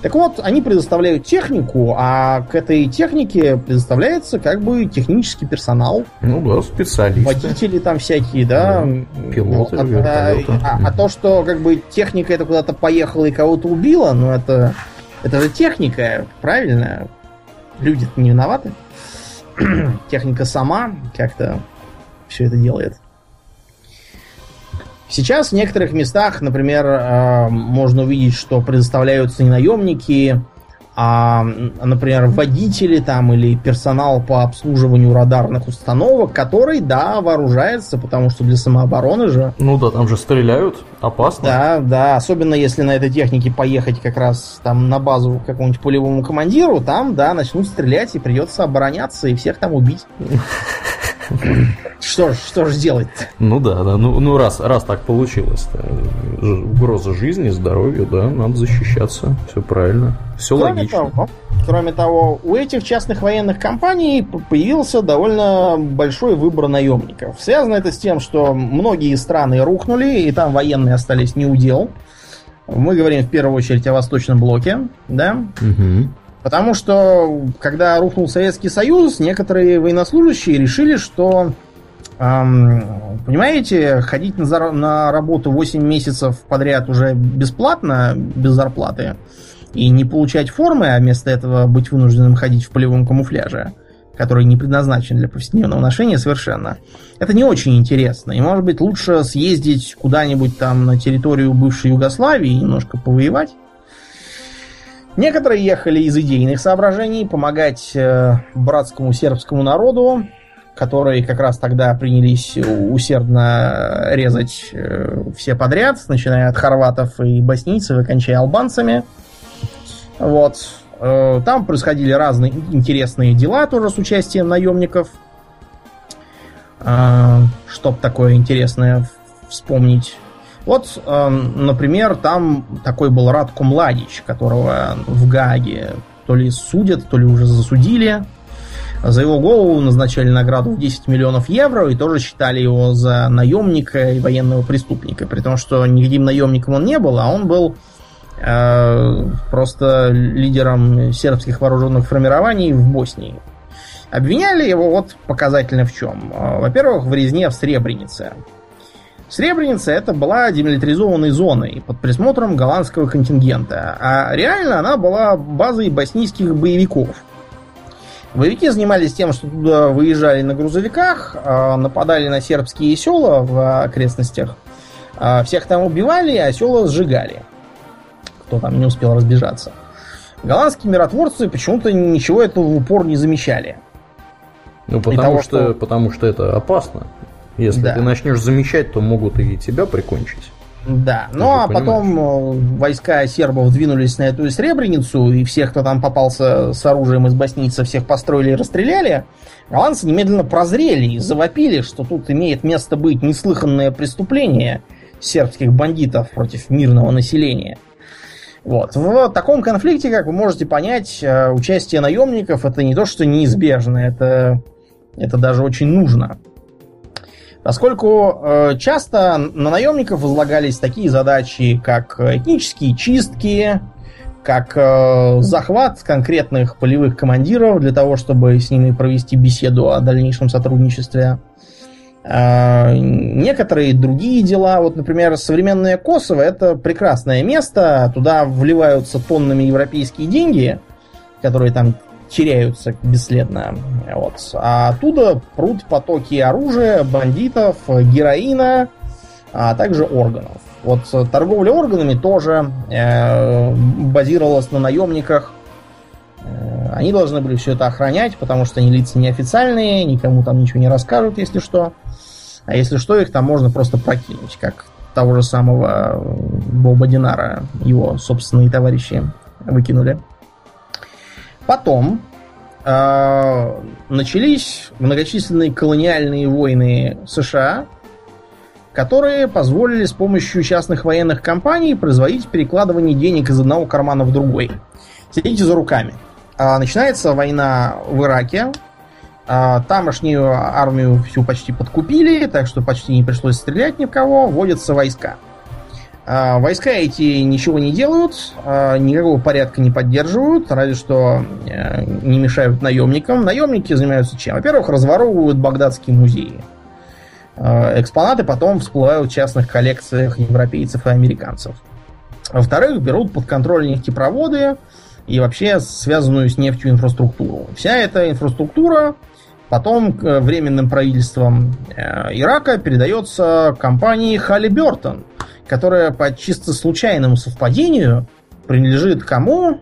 Так вот, они предоставляют технику, а к этой технике предоставляется как бы технический персонал. Ну да, специалисты. Водители там всякие, да. да пилоты, а, вертолеты. А, а, а то, что как бы техника это куда-то поехала и кого-то убила, ну это, это же техника, правильно? люди не виноваты. Техника сама как-то все это делает. Сейчас в некоторых местах, например, э, можно увидеть, что предоставляются не наемники, а, например, водители там или персонал по обслуживанию радарных установок, который, да, вооружается, потому что для самообороны же. Ну да, там же стреляют, опасно. Да, да, особенно если на этой технике поехать как раз там на базу к какому-нибудь полевому командиру, там, да, начнут стрелять и придется обороняться и всех там убить. Что ж, что ж делать -то? Ну да, да. Ну, ну раз, раз так получилось. -то. Угроза жизни, здоровью, да, надо защищаться. Все правильно. Все кроме логично. Того, кроме того, у этих частных военных компаний появился довольно большой выбор наемников. Связано это с тем, что многие страны рухнули, и там военные остались не удел. Мы говорим в первую очередь о Восточном блоке, да? Угу. Потому что, когда рухнул Советский Союз, некоторые военнослужащие решили, что, эм, понимаете, ходить на, зар- на работу 8 месяцев подряд уже бесплатно, без зарплаты, и не получать формы, а вместо этого быть вынужденным ходить в полевом камуфляже, который не предназначен для повседневного ношения совершенно. Это не очень интересно. И, может быть, лучше съездить куда-нибудь там на территорию бывшей Югославии и немножко повоевать. Некоторые ехали из идейных соображений помогать э, братскому сербскому народу, которые как раз тогда принялись усердно резать э, все подряд, начиная от хорватов и боснийцев и кончая албанцами. Вот. Э, там происходили разные интересные дела тоже с участием наемников. Э, чтоб такое интересное вспомнить. Вот, э, например, там такой был Радко Младич, которого в Гааге то ли судят, то ли уже засудили. За его голову назначали награду в 10 миллионов евро и тоже считали его за наемника и военного преступника. При том, что никаким наемником он не был, а он был э, просто лидером сербских вооруженных формирований в Боснии. Обвиняли его вот показательно в чем. Во-первых, в резне в Сребренице. Сребреница это была демилитаризованной зоной под присмотром голландского контингента, а реально она была базой боснийских боевиков. Боевики занимались тем, что туда выезжали на грузовиках, нападали на сербские села в окрестностях, всех там убивали, а села сжигали. Кто там не успел разбежаться. Голландские миротворцы почему-то ничего этого в упор не замечали. Ну, потому, того, что, что... потому что это опасно. Если да. ты начнешь замечать, то могут и тебя прикончить. Да, ну а понимаешь. потом э, войска сербов двинулись на эту Сребреницу, и всех, кто там попался с оружием из боснийца, всех построили и расстреляли. Голландцы немедленно прозрели и завопили, что тут имеет место быть неслыханное преступление сербских бандитов против мирного населения. Вот. В таком конфликте, как вы можете понять, э, участие наемников это не то, что неизбежно, это, это даже очень нужно. Поскольку э, часто на наемников возлагались такие задачи, как этнические чистки, как э, захват конкретных полевых командиров для того, чтобы с ними провести беседу о дальнейшем сотрудничестве. Э, некоторые другие дела, вот, например, современное Косово, это прекрасное место, туда вливаются тоннами европейские деньги, которые там теряются бесследно. Вот. А оттуда прут потоки оружия, бандитов, героина, а также органов. Вот торговля органами тоже э, базировалась на наемниках. Э, они должны были все это охранять, потому что они лица неофициальные, никому там ничего не расскажут, если что. А если что, их там можно просто прокинуть, как того же самого Боба Динара, его собственные товарищи выкинули. Потом э, начались многочисленные колониальные войны США, которые позволили с помощью частных военных компаний производить перекладывание денег из одного кармана в другой. Следите за руками. Э, начинается война в Ираке. Э, тамошнюю армию всю почти подкупили, так что почти не пришлось стрелять ни в кого. Вводятся войска. А, войска эти ничего не делают, а, никакого порядка не поддерживают, разве что э, не мешают наемникам. Наемники занимаются чем? Во-первых, разворовывают багдадские музеи. А, экспонаты потом всплывают в частных коллекциях европейцев и американцев. Во-вторых, берут под контроль нефтепроводы и вообще связанную с нефтью инфраструктуру. Вся эта инфраструктура потом временным правительством э, Ирака передается компании Халибертон – которая по чисто случайному совпадению принадлежит кому?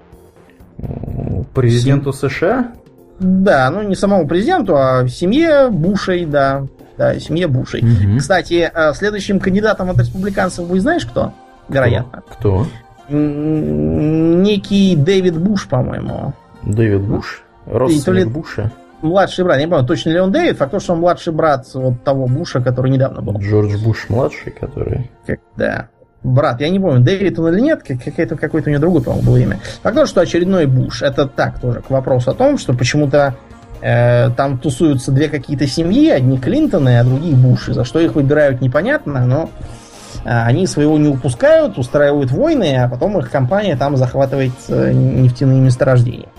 Президенту Сем... США? Да, ну не самому президенту, а семье Бушей, да. Да, семье Бушей. Угу. Кстати, э, следующим кандидатом от республиканцев вы знаешь кто? Вероятно. Кто? Некий Дэвид Буш, по-моему. Дэвид Буш? Родственник Буша? Младший брат. Не помню, точно ли он Дэвид. Факт то, что он младший брат вот того Буша, который недавно был. Джордж Буш младший, который... Как, да. Брат, я не помню, Дэвид он или нет, какое-то, какое-то у него другое, по-моему, было имя. Факт то, что очередной Буш. Это так тоже к вопросу о том, что почему-то э, там тусуются две какие-то семьи, одни Клинтоны, а другие Буши. За что их выбирают, непонятно, но э, они своего не упускают, устраивают войны, а потом их компания там захватывает э, нефтяные месторождения.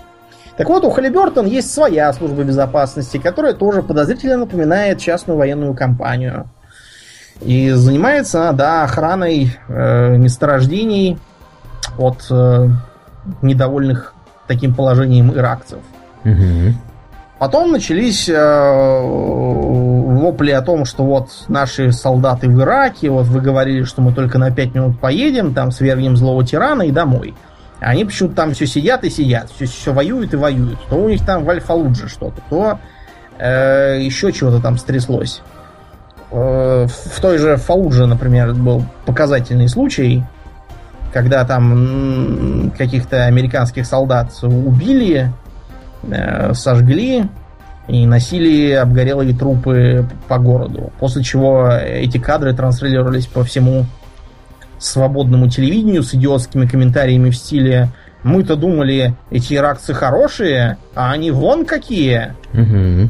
Так вот, у Халибертон есть своя служба безопасности, которая тоже подозрительно напоминает частную военную компанию. И занимается она, да, охраной э, месторождений от э, недовольных таким положением иракцев. Угу. Потом начались э, вопли о том, что вот наши солдаты в Ираке, вот вы говорили, что мы только на 5 минут поедем, там свергнем злого тирана и домой. Они почему-то там все сидят и сидят, все, все воюют и воюют. То у них там в Альфа-Лудже что-то, то э, еще чего-то там стряслось. Э, в той же Фалудже, например, был показательный случай, когда там каких-то американских солдат убили, э, сожгли и носили обгорелые трупы по городу. После чего эти кадры транслировались по всему свободному телевидению с идиотскими комментариями в стиле «Мы-то думали, эти иракцы хорошие, а они вон какие!» Угу.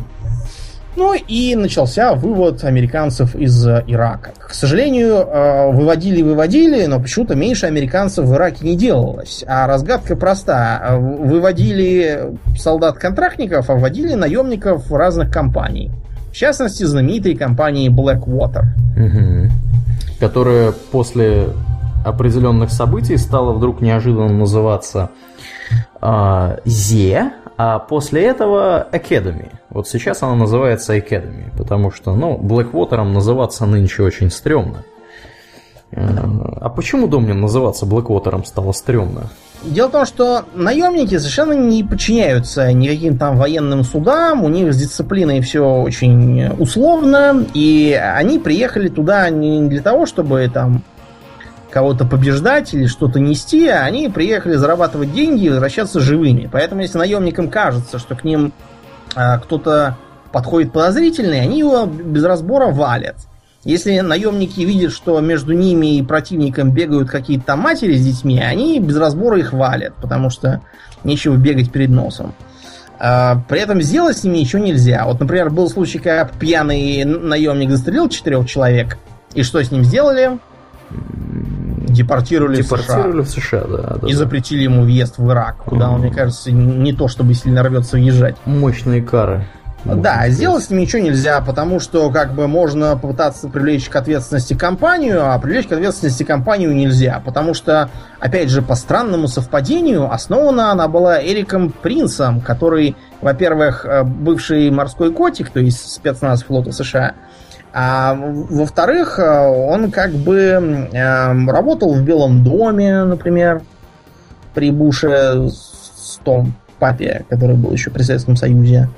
Ну и начался вывод американцев из Ирака. К сожалению, э, выводили-выводили, но почему-то меньше американцев в Ираке не делалось. А разгадка проста. Выводили солдат-контрактников, а вводили наемников разных компаний. В частности, знаменитой компании Blackwater. Угу. Которая после определенных событий стала вдруг неожиданно называться э, Зе, а после этого Academy. Вот сейчас она называется Academy, потому что, ну, Blackwater называться нынче очень стрёмно. Э, а почему, Домнин, называться Blackwater стало стрёмно? Дело в том, что наемники совершенно не подчиняются никаким там военным судам, у них с дисциплиной все очень условно, и они приехали туда не для того, чтобы там кого-то побеждать или что-то нести, а они приехали зарабатывать деньги и возвращаться живыми. Поэтому, если наемникам кажется, что к ним а, кто-то подходит подозрительный, они его без разбора валят. Если наемники видят, что между ними и противником бегают какие-то матери с детьми, они без разбора их валят, потому что нечего бегать перед носом. А, при этом сделать с ними ничего нельзя. Вот, например, был случай, когда пьяный наемник застрелил четырех человек. И что с ним сделали? депортировали, депортировали в США. в США, да, да. И запретили ему въезд в Ирак, куда он, мне кажется, не то чтобы сильно рвется въезжать. Мощные кары. Да, сделать с ним ничего нельзя, потому что как бы можно попытаться привлечь к ответственности компанию, а привлечь к ответственности компанию нельзя, потому что, опять же, по странному совпадению, основана она была Эриком Принцем, который, во-первых, э, бывший морской котик, то есть спецназ флота США, а во-вторых, э, он как бы э, работал в Белом доме, например, при Буше с том папе, который был еще при Советском Союзе.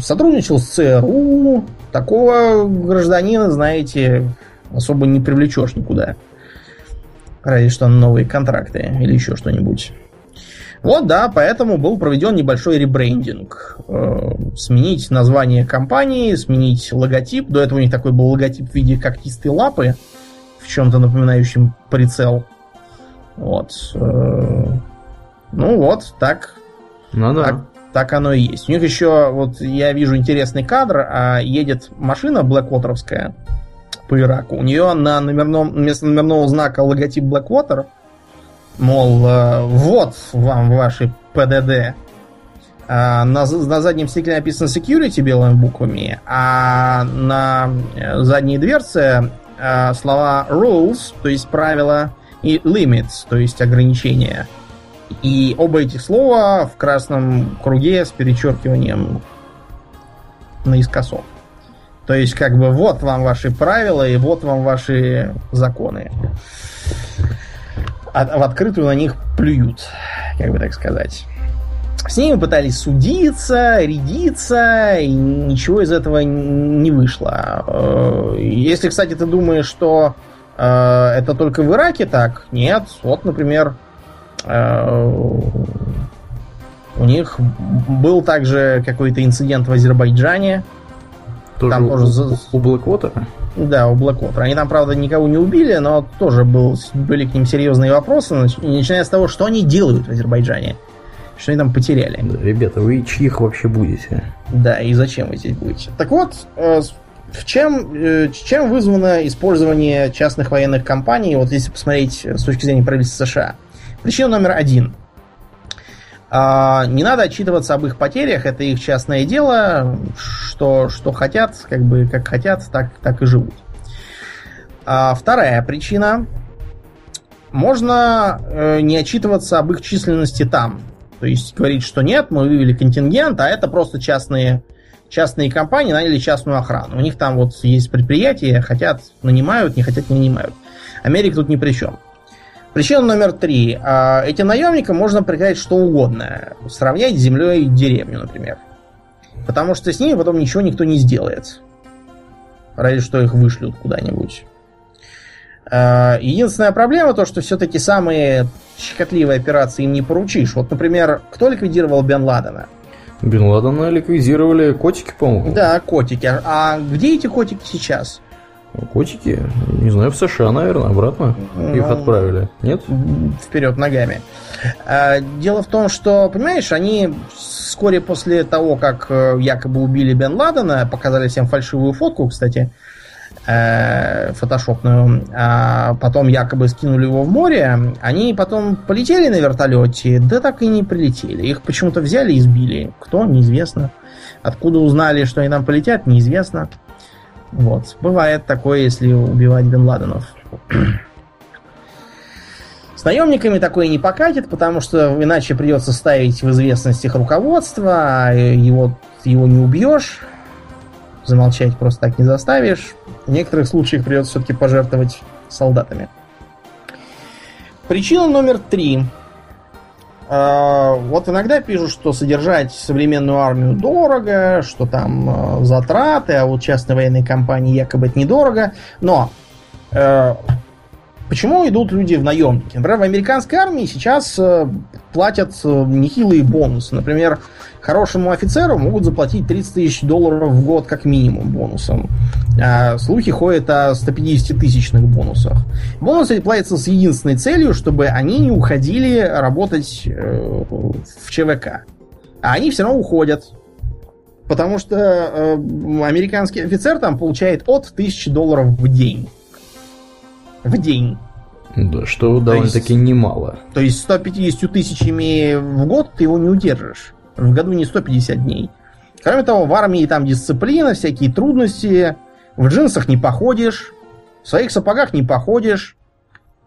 Сотрудничал с ЦРУ. Такого гражданина, знаете, особо не привлечешь никуда. Разве что новые контракты или еще что-нибудь. Вот, да, поэтому был проведен небольшой ребрендинг. Э, сменить название компании, сменить логотип. До этого у них такой был логотип в виде когтистой лапы, в чем-то напоминающем прицел. Вот. Э, ну вот, так. Ну да. Так, так оно и есть. У них еще, вот я вижу интересный кадр, а едет машина Блэквотеровская по Ираку. У нее на номерном, вместо номерного знака логотип Blackwater – Мол, э, вот вам ваши ПДД. А, на, на заднем стекле написано security белыми буквами, а на э, задней дверце э, слова rules, то есть правила, и limits, то есть ограничения. И оба этих слова в красном круге с перечеркиванием наискосок. То есть, как бы, вот вам ваши правила и вот вам ваши законы а в открытую на них плюют, как бы так сказать. С ними пытались судиться, рядиться, и ничего из этого не вышло. Э, если, кстати, ты думаешь, что э, это только в Ираке так, нет. Вот, например, у них был также какой-то инцидент в Азербайджане. Тоже Там тоже у, Blackwater? Да, у Blackwater. Они там, правда, никого не убили, но тоже был, были к ним серьезные вопросы, начиная с того, что они делают в Азербайджане. Что они там потеряли. Да, ребята, вы чьих вообще будете? Да, и зачем вы здесь будете? Так вот, э, в чем, э, чем вызвано использование частных военных компаний, вот если посмотреть с точки зрения правительства США? Причина номер один. А, не надо отчитываться об их потерях, это их частное дело, что, что хотят, как бы как хотят, так, так и живут. А вторая причина. Можно э, не отчитываться об их численности там. То есть говорить, что нет, мы вывели контингент, а это просто частные, частные компании наняли частную охрану. У них там вот есть предприятия, хотят нанимают, не хотят не нанимают. Америка тут ни при чем. Причина номер три. А, этим наемникам можно приказать что угодно. Сравнять с землей деревню, например. Потому что с ними потом ничего никто не сделает. Разве что их вышлют куда-нибудь. А, единственная проблема то, что все-таки самые щекотливые операции им не поручишь. Вот, например, кто ликвидировал Бен Ладена? Бен Ладена ликвидировали котики, по-моему. Да, котики. А где эти котики сейчас? Котики? Не знаю, в США, наверное, обратно ну, их отправили. Нет? Вперед ногами. А, дело в том, что, понимаешь, они вскоре после того, как э, якобы убили Бен Ладена, показали всем фальшивую фотку, кстати, э, фотошопную, а потом якобы скинули его в море, они потом полетели на вертолете, да так и не прилетели. Их почему-то взяли и сбили. Кто? Неизвестно. Откуда узнали, что они там полетят, неизвестно. Вот. Бывает такое, если убивать Бен Ладенов. С наемниками такое не покатит, потому что иначе придется ставить в известность их руководство, а его, его не убьешь, замолчать просто так не заставишь. В некоторых случаях придется все-таки пожертвовать солдатами. Причина номер три вот иногда пишут, что содержать современную армию дорого, что там э, затраты, а вот частной военной компании якобы это недорого. Но э, почему идут люди в наемники? Например, в американской армии сейчас э, платят нехилые бонусы. Например, хорошему офицеру могут заплатить 30 тысяч долларов в год как минимум бонусом. А слухи ходят о 150-тысячных бонусах. Бонусы платятся с единственной целью, чтобы они не уходили работать э, в ЧВК. А они все равно уходят. Потому что э, американский офицер там получает от 1000 долларов в день. В день. Да, что довольно-таки немало. То есть 150 тысячами в год ты его не удержишь в году не 150 дней. Кроме того, в армии там дисциплина, всякие трудности. В джинсах не походишь, в своих сапогах не походишь,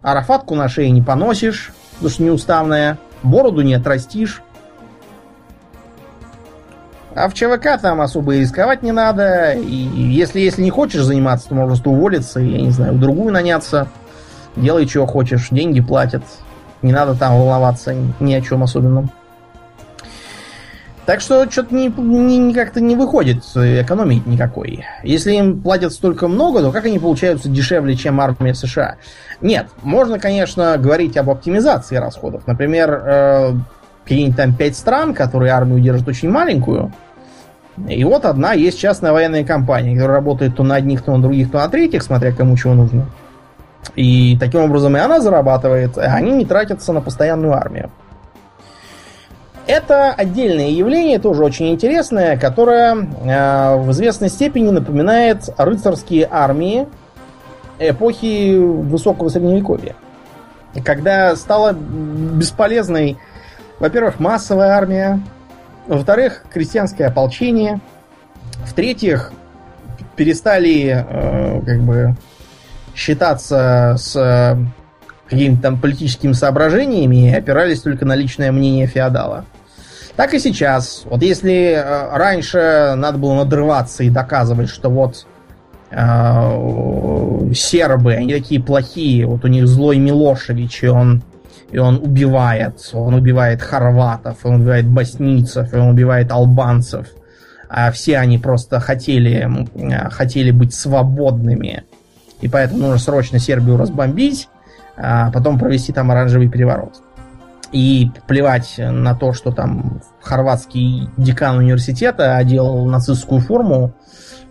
арафатку на шее не поносишь, потому что неуставная, бороду не отрастишь. А в ЧВК там особо рисковать не надо. И если, если не хочешь заниматься, то можно уволиться, я не знаю, в другую наняться. Делай, чего хочешь, деньги платят. Не надо там волноваться ни о чем особенном. Так что что-то не, не, как-то не выходит экономить никакой. Если им платят столько много, то как они получаются дешевле, чем армия США? Нет, можно, конечно, говорить об оптимизации расходов. Например, э, какие-нибудь там пять стран, которые армию держат очень маленькую. И вот одна есть частная военная компания, которая работает то на одних, то на других, то на третьих, смотря кому чего нужно. И таким образом и она зарабатывает, а они не тратятся на постоянную армию. Это отдельное явление, тоже очень интересное, которое э, в известной степени напоминает рыцарские армии эпохи высокого средневековья. Когда стала бесполезной, во-первых, массовая армия, во-вторых, крестьянское ополчение, в-третьих, перестали э, как бы считаться с э, какими-то там политическими соображениями и опирались только на личное мнение феодала. Так и сейчас. Вот если э, раньше надо было надрываться и доказывать, что вот э, сербы, они такие плохие, вот у них злой Милошевич, и он, и он убивает, он убивает хорватов, он убивает боснийцев, он убивает албанцев, а все они просто хотели, э, хотели быть свободными, и поэтому нужно срочно Сербию разбомбить, а потом провести там оранжевый переворот. И плевать на то, что там хорватский декан университета одел нацистскую форму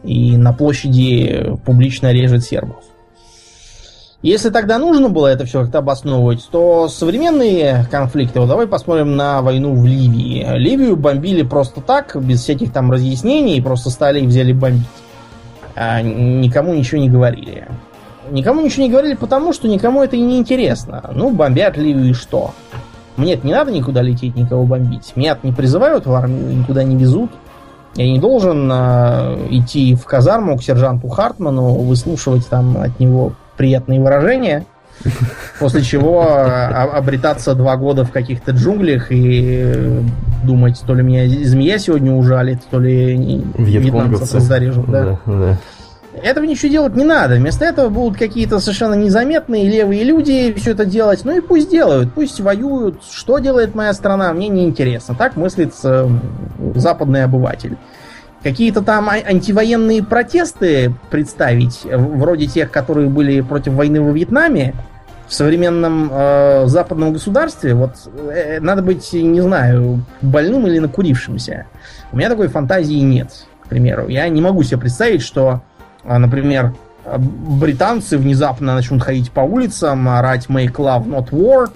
и на площади публично режет сербов. Если тогда нужно было это все как-то обосновывать, то современные конфликты, вот давай посмотрим на войну в Ливии. Ливию бомбили просто так, без всяких там разъяснений, просто стали и взяли бомбить. А никому ничего не говорили. Никому ничего не говорили, потому что никому это и не интересно. Ну, бомбят Ливию и что? Мне не надо никуда лететь, никого бомбить. Меня не призывают в армию, никуда не везут. Я не должен э, идти в казарму к сержанту Хартману, выслушивать там от него приятные выражения, после чего э, обретаться два года в каких-то джунглях и думать, то ли меня змея сегодня ужалит, то ли вьетнамцев зарежут. Да. Да, да. Этого ничего делать не надо. Вместо этого будут какие-то совершенно незаметные левые люди все это делать. Ну и пусть делают, пусть воюют. Что делает моя страна, мне не интересно. Так мыслит э, западный обыватель. Какие-то там а, антивоенные протесты представить, вроде тех, которые были против войны во Вьетнаме, в современном э, западном государстве, вот э, надо быть, не знаю, больным или накурившимся. У меня такой фантазии нет, к примеру. Я не могу себе представить, что например, британцы внезапно начнут ходить по улицам, орать «Make love, not war»,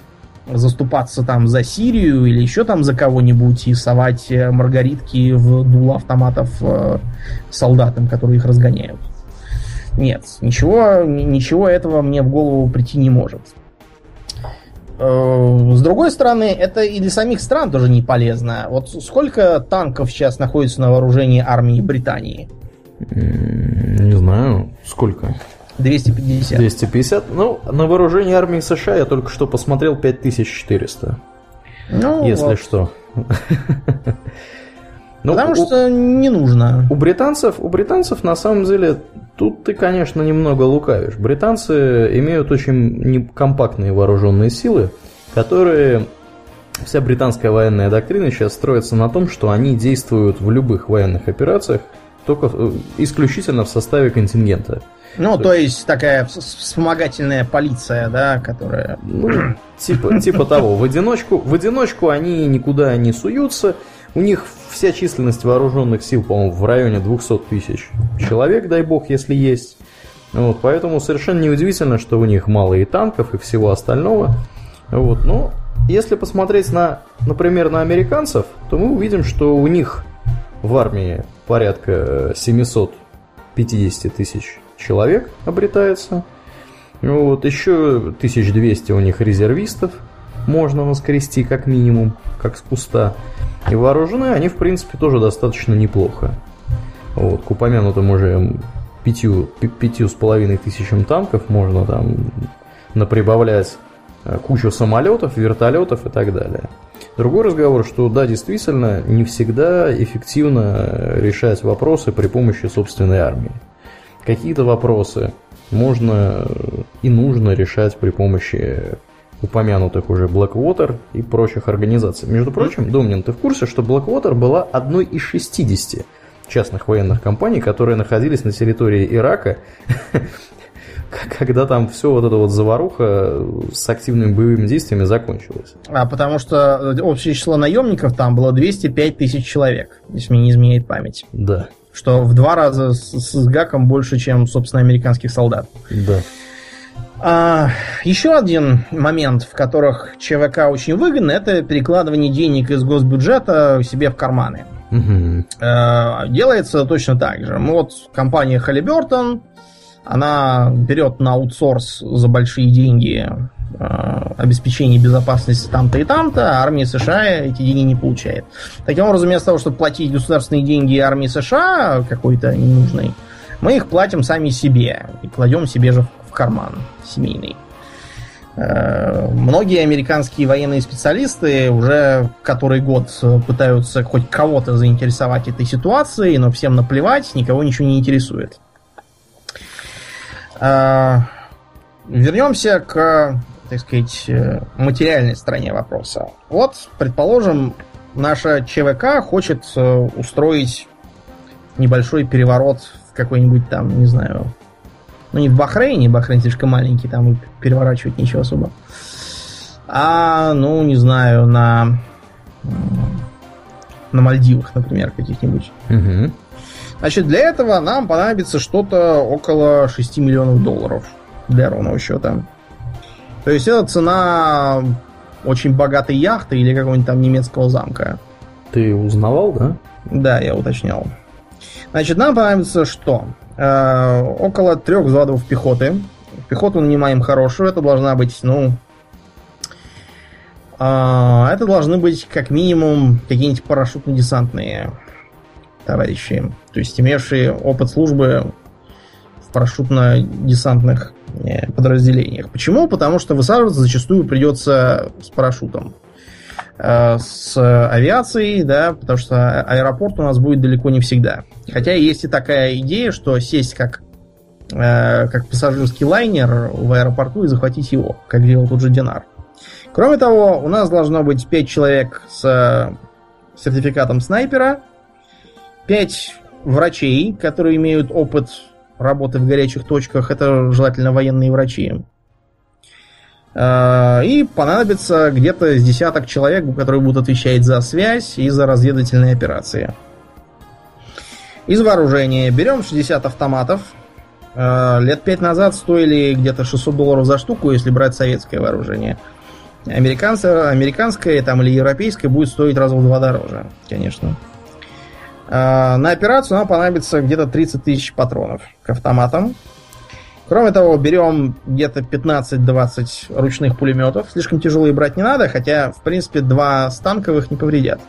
заступаться там за Сирию или еще там за кого-нибудь и совать э, маргаритки в дуло автоматов э, солдатам, которые их разгоняют. Нет, ничего, ничего этого мне в голову прийти не может. Э, с другой стороны, это и для самих стран тоже не полезно. Вот сколько танков сейчас находится на вооружении армии Британии? Не знаю, сколько? 250. 250. Ну, на вооружении армии США я только что посмотрел 5400. Ну, если вот. что. Ну, Потому у, что не нужно. У британцев, у британцев на самом деле тут ты, конечно, немного лукавишь. Британцы имеют очень компактные вооруженные силы, которые вся британская военная доктрина сейчас строится на том, что они действуют в любых военных операциях только э, исключительно в составе контингента. Ну, то, то есть такая вспомогательная полиция, да, которая... Ну, типа, типа того. В одиночку, в одиночку они никуда не суются. У них вся численность вооруженных сил, по-моему, в районе 200 тысяч человек, дай бог, если есть. Вот, поэтому совершенно неудивительно, что у них мало и танков, и всего остального. Вот, но если посмотреть на, например, на американцев, то мы увидим, что у них в армии порядка 750 тысяч человек обретается. Вот, еще 1200 у них резервистов можно воскрести как минимум, как с куста. И вооружены они, в принципе, тоже достаточно неплохо. Вот, к упомянутым уже пятью, пятью с половиной тысячам танков можно там наприбавлять э, кучу самолетов, вертолетов и так далее. Другой разговор, что да, действительно, не всегда эффективно решать вопросы при помощи собственной армии. Какие-то вопросы можно и нужно решать при помощи упомянутых уже Blackwater и прочих организаций. Между прочим, Домнин, ты в курсе, что Blackwater была одной из 60 частных военных компаний, которые находились на территории Ирака когда там все вот это вот заваруха с активными боевыми действиями закончилась. А потому что общее число наемников там было 205 тысяч человек, если мне не изменяет память. Да. Что в два раза с, с гаком больше, чем, собственно, американских солдат. Да. А, еще один момент, в которых ЧВК очень выгодно, это перекладывание денег из госбюджета себе в карманы. Угу. А, делается точно так же. Вот компания Halliburton она берет на аутсорс за большие деньги э, обеспечение безопасности там-то и там-то, а армия США эти деньги не получает. Таким образом, вместо того, чтобы платить государственные деньги армии США какой-то ненужной, мы их платим сами себе и кладем себе же в карман семейный. Э, многие американские военные специалисты уже который год пытаются хоть кого-то заинтересовать этой ситуацией, но всем наплевать, никого ничего не интересует. А, вернемся к, так сказать, э, материальной стороне вопроса. Вот, предположим, наша ЧВК хочет э, устроить небольшой переворот в какой-нибудь там, не знаю, ну не в Бахрейне, Бахрейн слишком маленький, там переворачивать ничего особо. А, ну, не знаю, на на Мальдивах, например, каких-нибудь. Угу. Значит, для этого нам понадобится что-то около 6 миллионов долларов для ровного счета. То есть это цена очень богатой яхты или какого-нибудь там немецкого замка. Ты узнавал, да? Да, я уточнял. Значит, нам понадобится что? Э, около трех взводов пехоты. Пехоту нанимаем хорошую. Это должна быть, ну, А, это должны быть как минимум какие-нибудь парашютно-десантные товарищи. То есть имевшие опыт службы в парашютно-десантных э, подразделениях. Почему? Потому что высаживаться зачастую придется с парашютом. Э, с авиацией, да, потому что аэропорт у нас будет далеко не всегда. Хотя есть и такая идея, что сесть как, э, как пассажирский лайнер в аэропорту и захватить его, как делал тот же Динар. Кроме того, у нас должно быть 5 человек с сертификатом снайпера, 5 врачей, которые имеют опыт работы в горячих точках, это желательно военные врачи. А, и понадобится где-то с десяток человек, которые будут отвечать за связь и за разведывательные операции. Из вооружения берем 60 автоматов. А, лет 5 назад стоили где-то 600 долларов за штуку, если брать советское вооружение. Американское, американское там, или европейское будет стоить раза в два дороже, конечно. А, на операцию нам понадобится где-то 30 тысяч патронов к автоматам. Кроме того, берем где-то 15-20 ручных пулеметов. Слишком тяжелые брать не надо, хотя, в принципе, два станковых не повредят.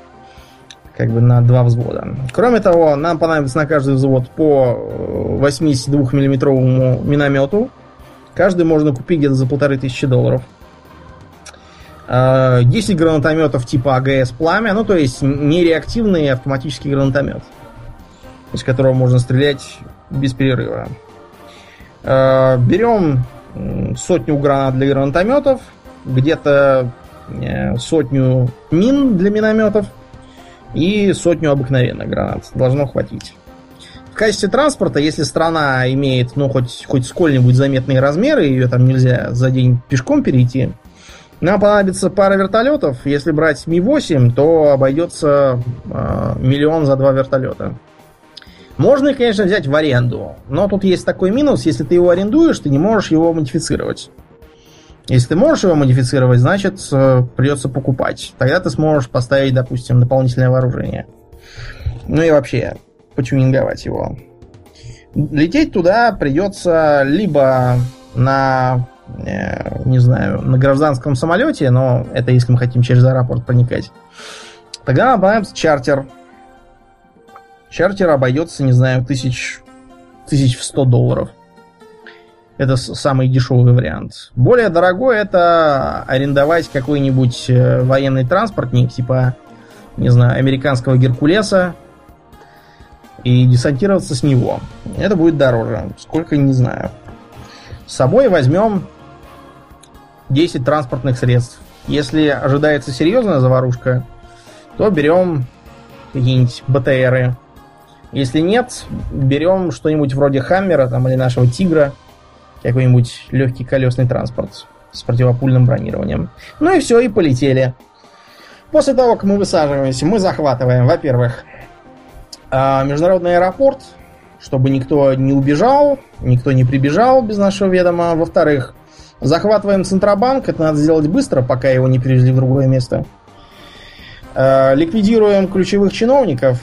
Как бы на два взвода. Кроме того, нам понадобится на каждый взвод по 82 э, миллиметровому миномету. Каждый можно купить где-то за полторы тысячи долларов. 10 э, гранатометов типа АГС «Пламя», ну то есть нереактивный автоматический гранатомет, из которого можно стрелять без перерыва. Э, берем сотню гранат для гранатометов, где-то э, сотню мин для минометов и сотню обыкновенных гранат. Должно хватить. В качестве транспорта, если страна имеет, ну, хоть, хоть сколь-нибудь заметные размеры, ее там нельзя за день пешком перейти, нам понадобится пара вертолетов. Если брать Ми-8, то обойдется э, миллион за два вертолета. Можно их, конечно, взять в аренду, но тут есть такой минус, если ты его арендуешь, ты не можешь его модифицировать. Если ты можешь его модифицировать, значит э, придется покупать. Тогда ты сможешь поставить, допустим, дополнительное вооружение. Ну и вообще, потюнинговать его. Лететь туда придется либо на, не знаю, на гражданском самолете, но это если мы хотим через аэропорт проникать. Тогда нам понадобится чартер Чартер обойдется, не знаю, тысяч, тысяч в 100 долларов. Это самый дешевый вариант. Более дорогой это арендовать какой-нибудь э, военный транспортник, типа, не знаю, американского Геркулеса, и десантироваться с него. Это будет дороже. Сколько, не знаю. С собой возьмем 10 транспортных средств. Если ожидается серьезная заварушка, то берем какие-нибудь БТРы, если нет, берем что-нибудь вроде Хаммера там, или нашего Тигра, какой-нибудь легкий колесный транспорт с противопульным бронированием. Ну и все, и полетели. После того, как мы высаживаемся, мы захватываем, во-первых, а, международный аэропорт, чтобы никто не убежал, никто не прибежал без нашего ведома. Во-вторых, захватываем Центробанк, это надо сделать быстро, пока его не перевезли в другое место. А, ликвидируем ключевых чиновников,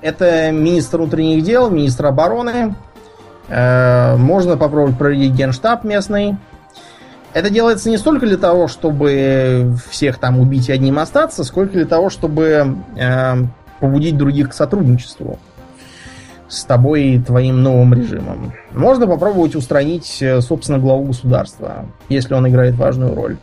это министр внутренних дел, министр обороны. Э, можно попробовать проводить генштаб местный. Это делается не столько для того, чтобы всех там убить и одним остаться, сколько для того, чтобы э, побудить других к сотрудничеству с тобой и твоим новым режимом. Можно попробовать устранить, э, собственно, главу государства, если он играет важную роль.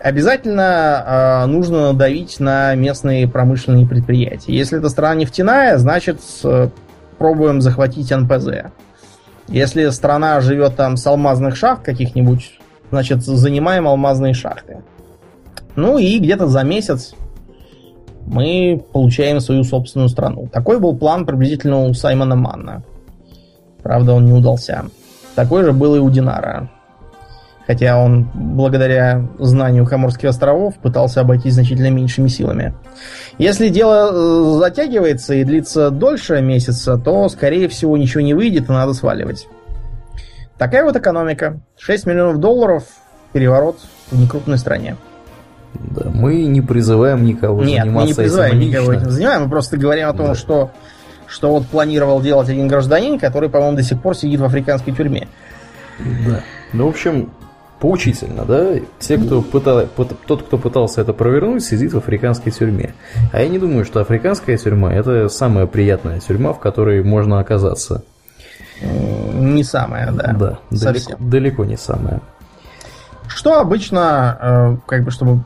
Обязательно э, нужно давить на местные промышленные предприятия. Если это страна нефтяная, значит э, пробуем захватить НПЗ. Если страна живет там с алмазных шахт каких-нибудь, значит занимаем алмазные шахты. Ну и где-то за месяц мы получаем свою собственную страну. Такой был план приблизительно у Саймона Манна. Правда, он не удался. Такой же был и у Динара. Хотя он, благодаря знанию Коморских островов, пытался обойтись значительно меньшими силами. Если дело э, затягивается и длится дольше месяца, то, скорее всего, ничего не выйдет и надо сваливать. Такая вот экономика. 6 миллионов долларов, переворот в некрупной стране. Да, мы не призываем никого Нет, заниматься мы не призываем этим никого этим занимаем, мы просто говорим о том, да. что, что вот планировал делать один гражданин, который, по-моему, до сих пор сидит в африканской тюрьме. Да. Ну, в общем, поучительно, да? Те, кто пытал, тот, кто пытался это провернуть, сидит в африканской тюрьме. А я не думаю, что африканская тюрьма – это самая приятная тюрьма, в которой можно оказаться. Не самая, да. Да, далеко, далеко не самая. Что обычно, э, как бы, чтобы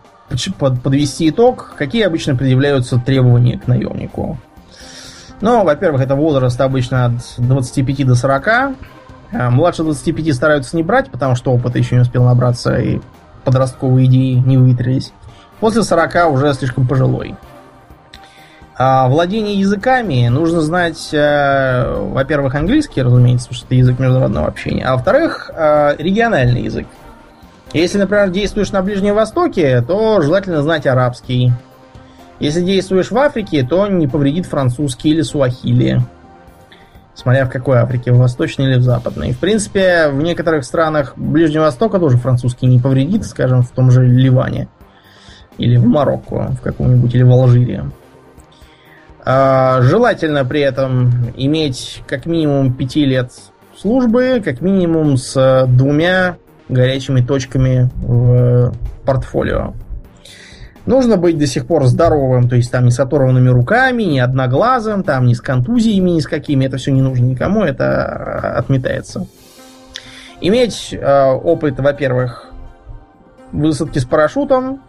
подвести итог, какие обычно предъявляются требования к наемнику? Ну, во-первых, это возраст обычно от 25 до 40. Э, младше 25 стараются не брать, потому что опыта еще не успел набраться, и подростковые идеи не выветрились. После 40 уже слишком пожилой. А владение языками нужно знать, э, во-первых, английский, разумеется, потому что это язык международного общения, а во-вторых, э, региональный язык. Если, например, действуешь на Ближнем Востоке, то желательно знать арабский. Если действуешь в Африке, то не повредит французский или суахили. Смотря в какой Африке, в восточной или в западной. В принципе, в некоторых странах Ближнего Востока тоже французский не повредит, скажем, в том же Ливане. Или в Марокко, в каком-нибудь, или в Алжире. А, желательно при этом иметь как минимум 5 лет службы, как минимум с двумя горячими точками в портфолио. Нужно быть до сих пор здоровым, то есть там не с оторванными руками, не одноглазым, там не с контузиями, ни с какими. Это все не нужно никому, это э, отметается. Иметь э, опыт, во-первых, высадки с парашютом,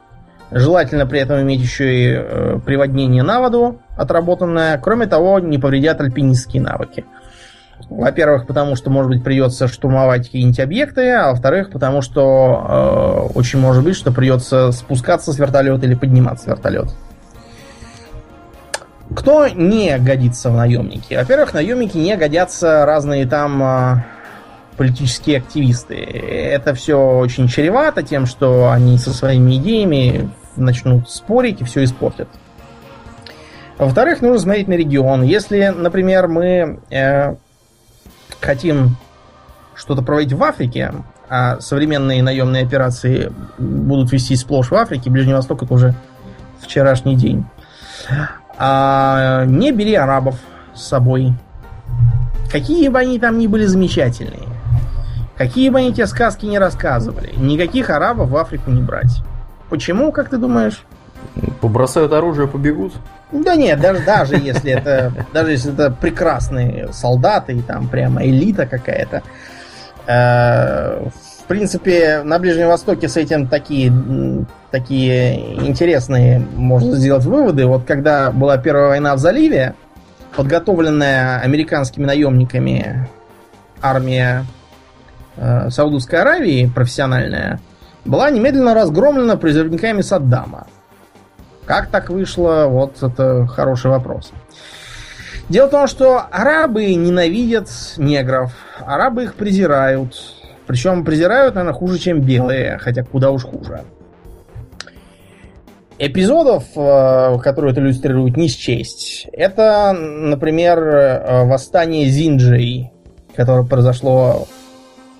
желательно при этом иметь еще и э, приводнение на воду отработанное. Кроме того, не повредят альпинистские навыки. Во-первых, потому что, может быть, придется штурмовать какие-нибудь объекты, а во-вторых, потому что э, очень может быть, что придется спускаться с вертолета или подниматься с вертолета. Кто не годится в наемники? Во-первых, наемники не годятся разные там э, политические активисты. Это все очень чревато тем, что они со своими идеями начнут спорить и все испортят. Во-вторых, нужно смотреть на регион. Если, например, мы э, хотим что-то проводить в Африке, а современные наемные операции будут вести сплошь в Африке, Ближний Восток это уже вчерашний день. А, не бери арабов с собой. Какие бы они там ни были замечательные, какие бы они тебе сказки не рассказывали, никаких арабов в Африку не брать. Почему, как ты думаешь? Побросают оружие, побегут. Да нет, даже, даже если это даже если это прекрасные солдаты и там прямо элита какая-то. Э, в принципе, на Ближнем Востоке с этим такие, такие интересные можно сделать выводы. Вот когда была Первая война в заливе, подготовленная американскими наемниками армия э, Саудовской Аравии, профессиональная, была немедленно разгромлена призывниками Саддама. Как так вышло, вот это хороший вопрос. Дело в том, что арабы ненавидят негров. Арабы их презирают. Причем презирают, наверное, хуже, чем белые, хотя куда уж хуже. Эпизодов, э, которые это иллюстрирует, не счесть. Это, например, э, восстание Зинджей, которое произошло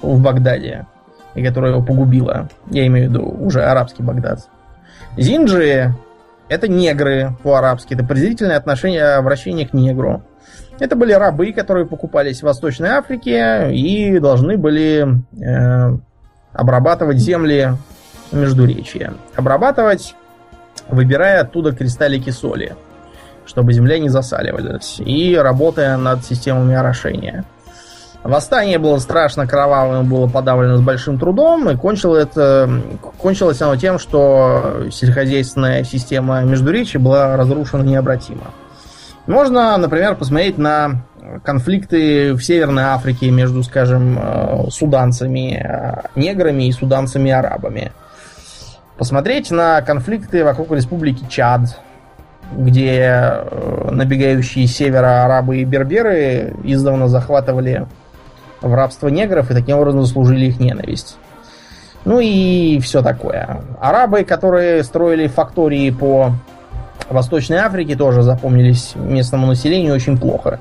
в Багдаде и которое его погубило. Я имею в виду уже арабский Багдад. Зинджи это негры по-арабски. Это презрительное отношение, обращение к негру. Это были рабы, которые покупались в Восточной Африке и должны были э, обрабатывать земли Междуречия. Обрабатывать, выбирая оттуда кристаллики соли, чтобы земля не засаливалась, и работая над системами орошения. Восстание было страшно кровавым, было подавлено с большим трудом, и кончилось, это, кончилось оно тем, что сельскохозяйственная система Междуречия была разрушена необратимо. Можно, например, посмотреть на конфликты в Северной Африке между, скажем, э, суданцами, э, неграми и суданцами-арабами. Посмотреть на конфликты вокруг республики Чад, где э, набегающие севера арабы и берберы издавна захватывали в рабство негров и таким образом заслужили их ненависть. Ну и все такое. Арабы, которые строили фактории по Восточной Африке, тоже запомнились местному населению очень плохо.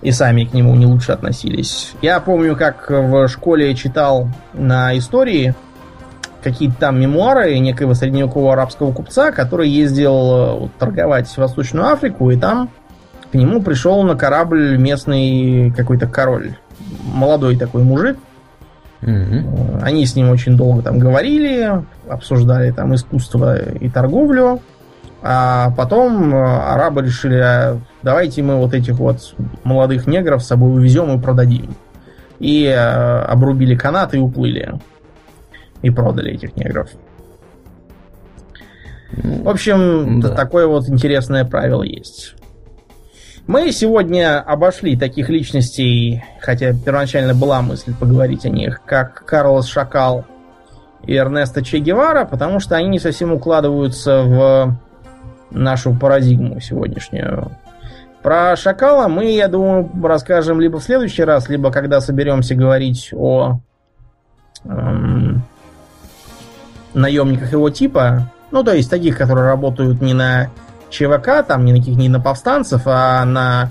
И сами к нему не лучше относились. Я помню, как в школе читал на истории какие-то там мемуары некоего средневекового арабского купца, который ездил торговать в Восточную Африку, и там к нему пришел на корабль местный какой-то король молодой такой мужик, Угу. Они с ним очень долго там говорили, обсуждали там искусство и торговлю. А потом э, арабы решили, «А давайте мы вот этих вот молодых негров с собой увезем и продадим. И э, обрубили канат и уплыли. И продали этих негров. В общем, да. такое вот интересное правило есть. Мы сегодня обошли таких личностей, хотя первоначально была мысль поговорить о них, как Карлос Шакал и Эрнесто Че Гевара, потому что они не совсем укладываются в нашу парадигму сегодняшнюю. Про Шакала мы, я думаю, расскажем либо в следующий раз, либо когда соберемся говорить о эм, наемниках его типа. Ну, то есть таких, которые работают не на ЧВК, там, не на каких не на повстанцев, а на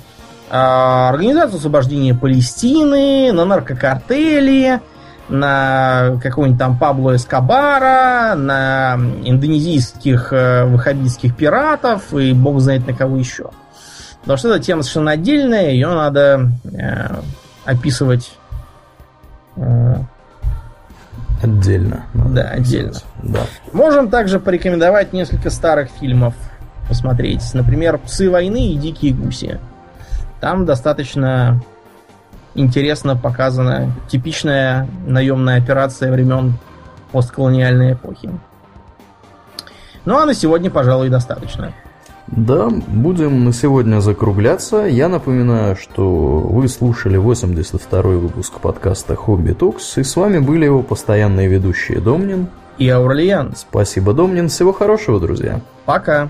э, Организацию освобождения Палестины, на наркокартели, на какого-нибудь там Пабло Эскобара, на индонезийских э, ваххабитских пиратов и бог знает на кого еще. Потому что эта тема совершенно отдельная, ее надо э, описывать э, отдельно. Да, отдельно. Да. Можем также порекомендовать несколько старых фильмов посмотреть. Например, «Псы войны» и «Дикие гуси». Там достаточно интересно показана типичная наемная операция времен постколониальной эпохи. Ну а на сегодня, пожалуй, достаточно. Да, будем на сегодня закругляться. Я напоминаю, что вы слушали 82-й выпуск подкаста «Хобби Токс», и с вами были его постоянные ведущие Домнин и Аурлиан. Спасибо, Домнин. Всего хорошего, друзья. Пока.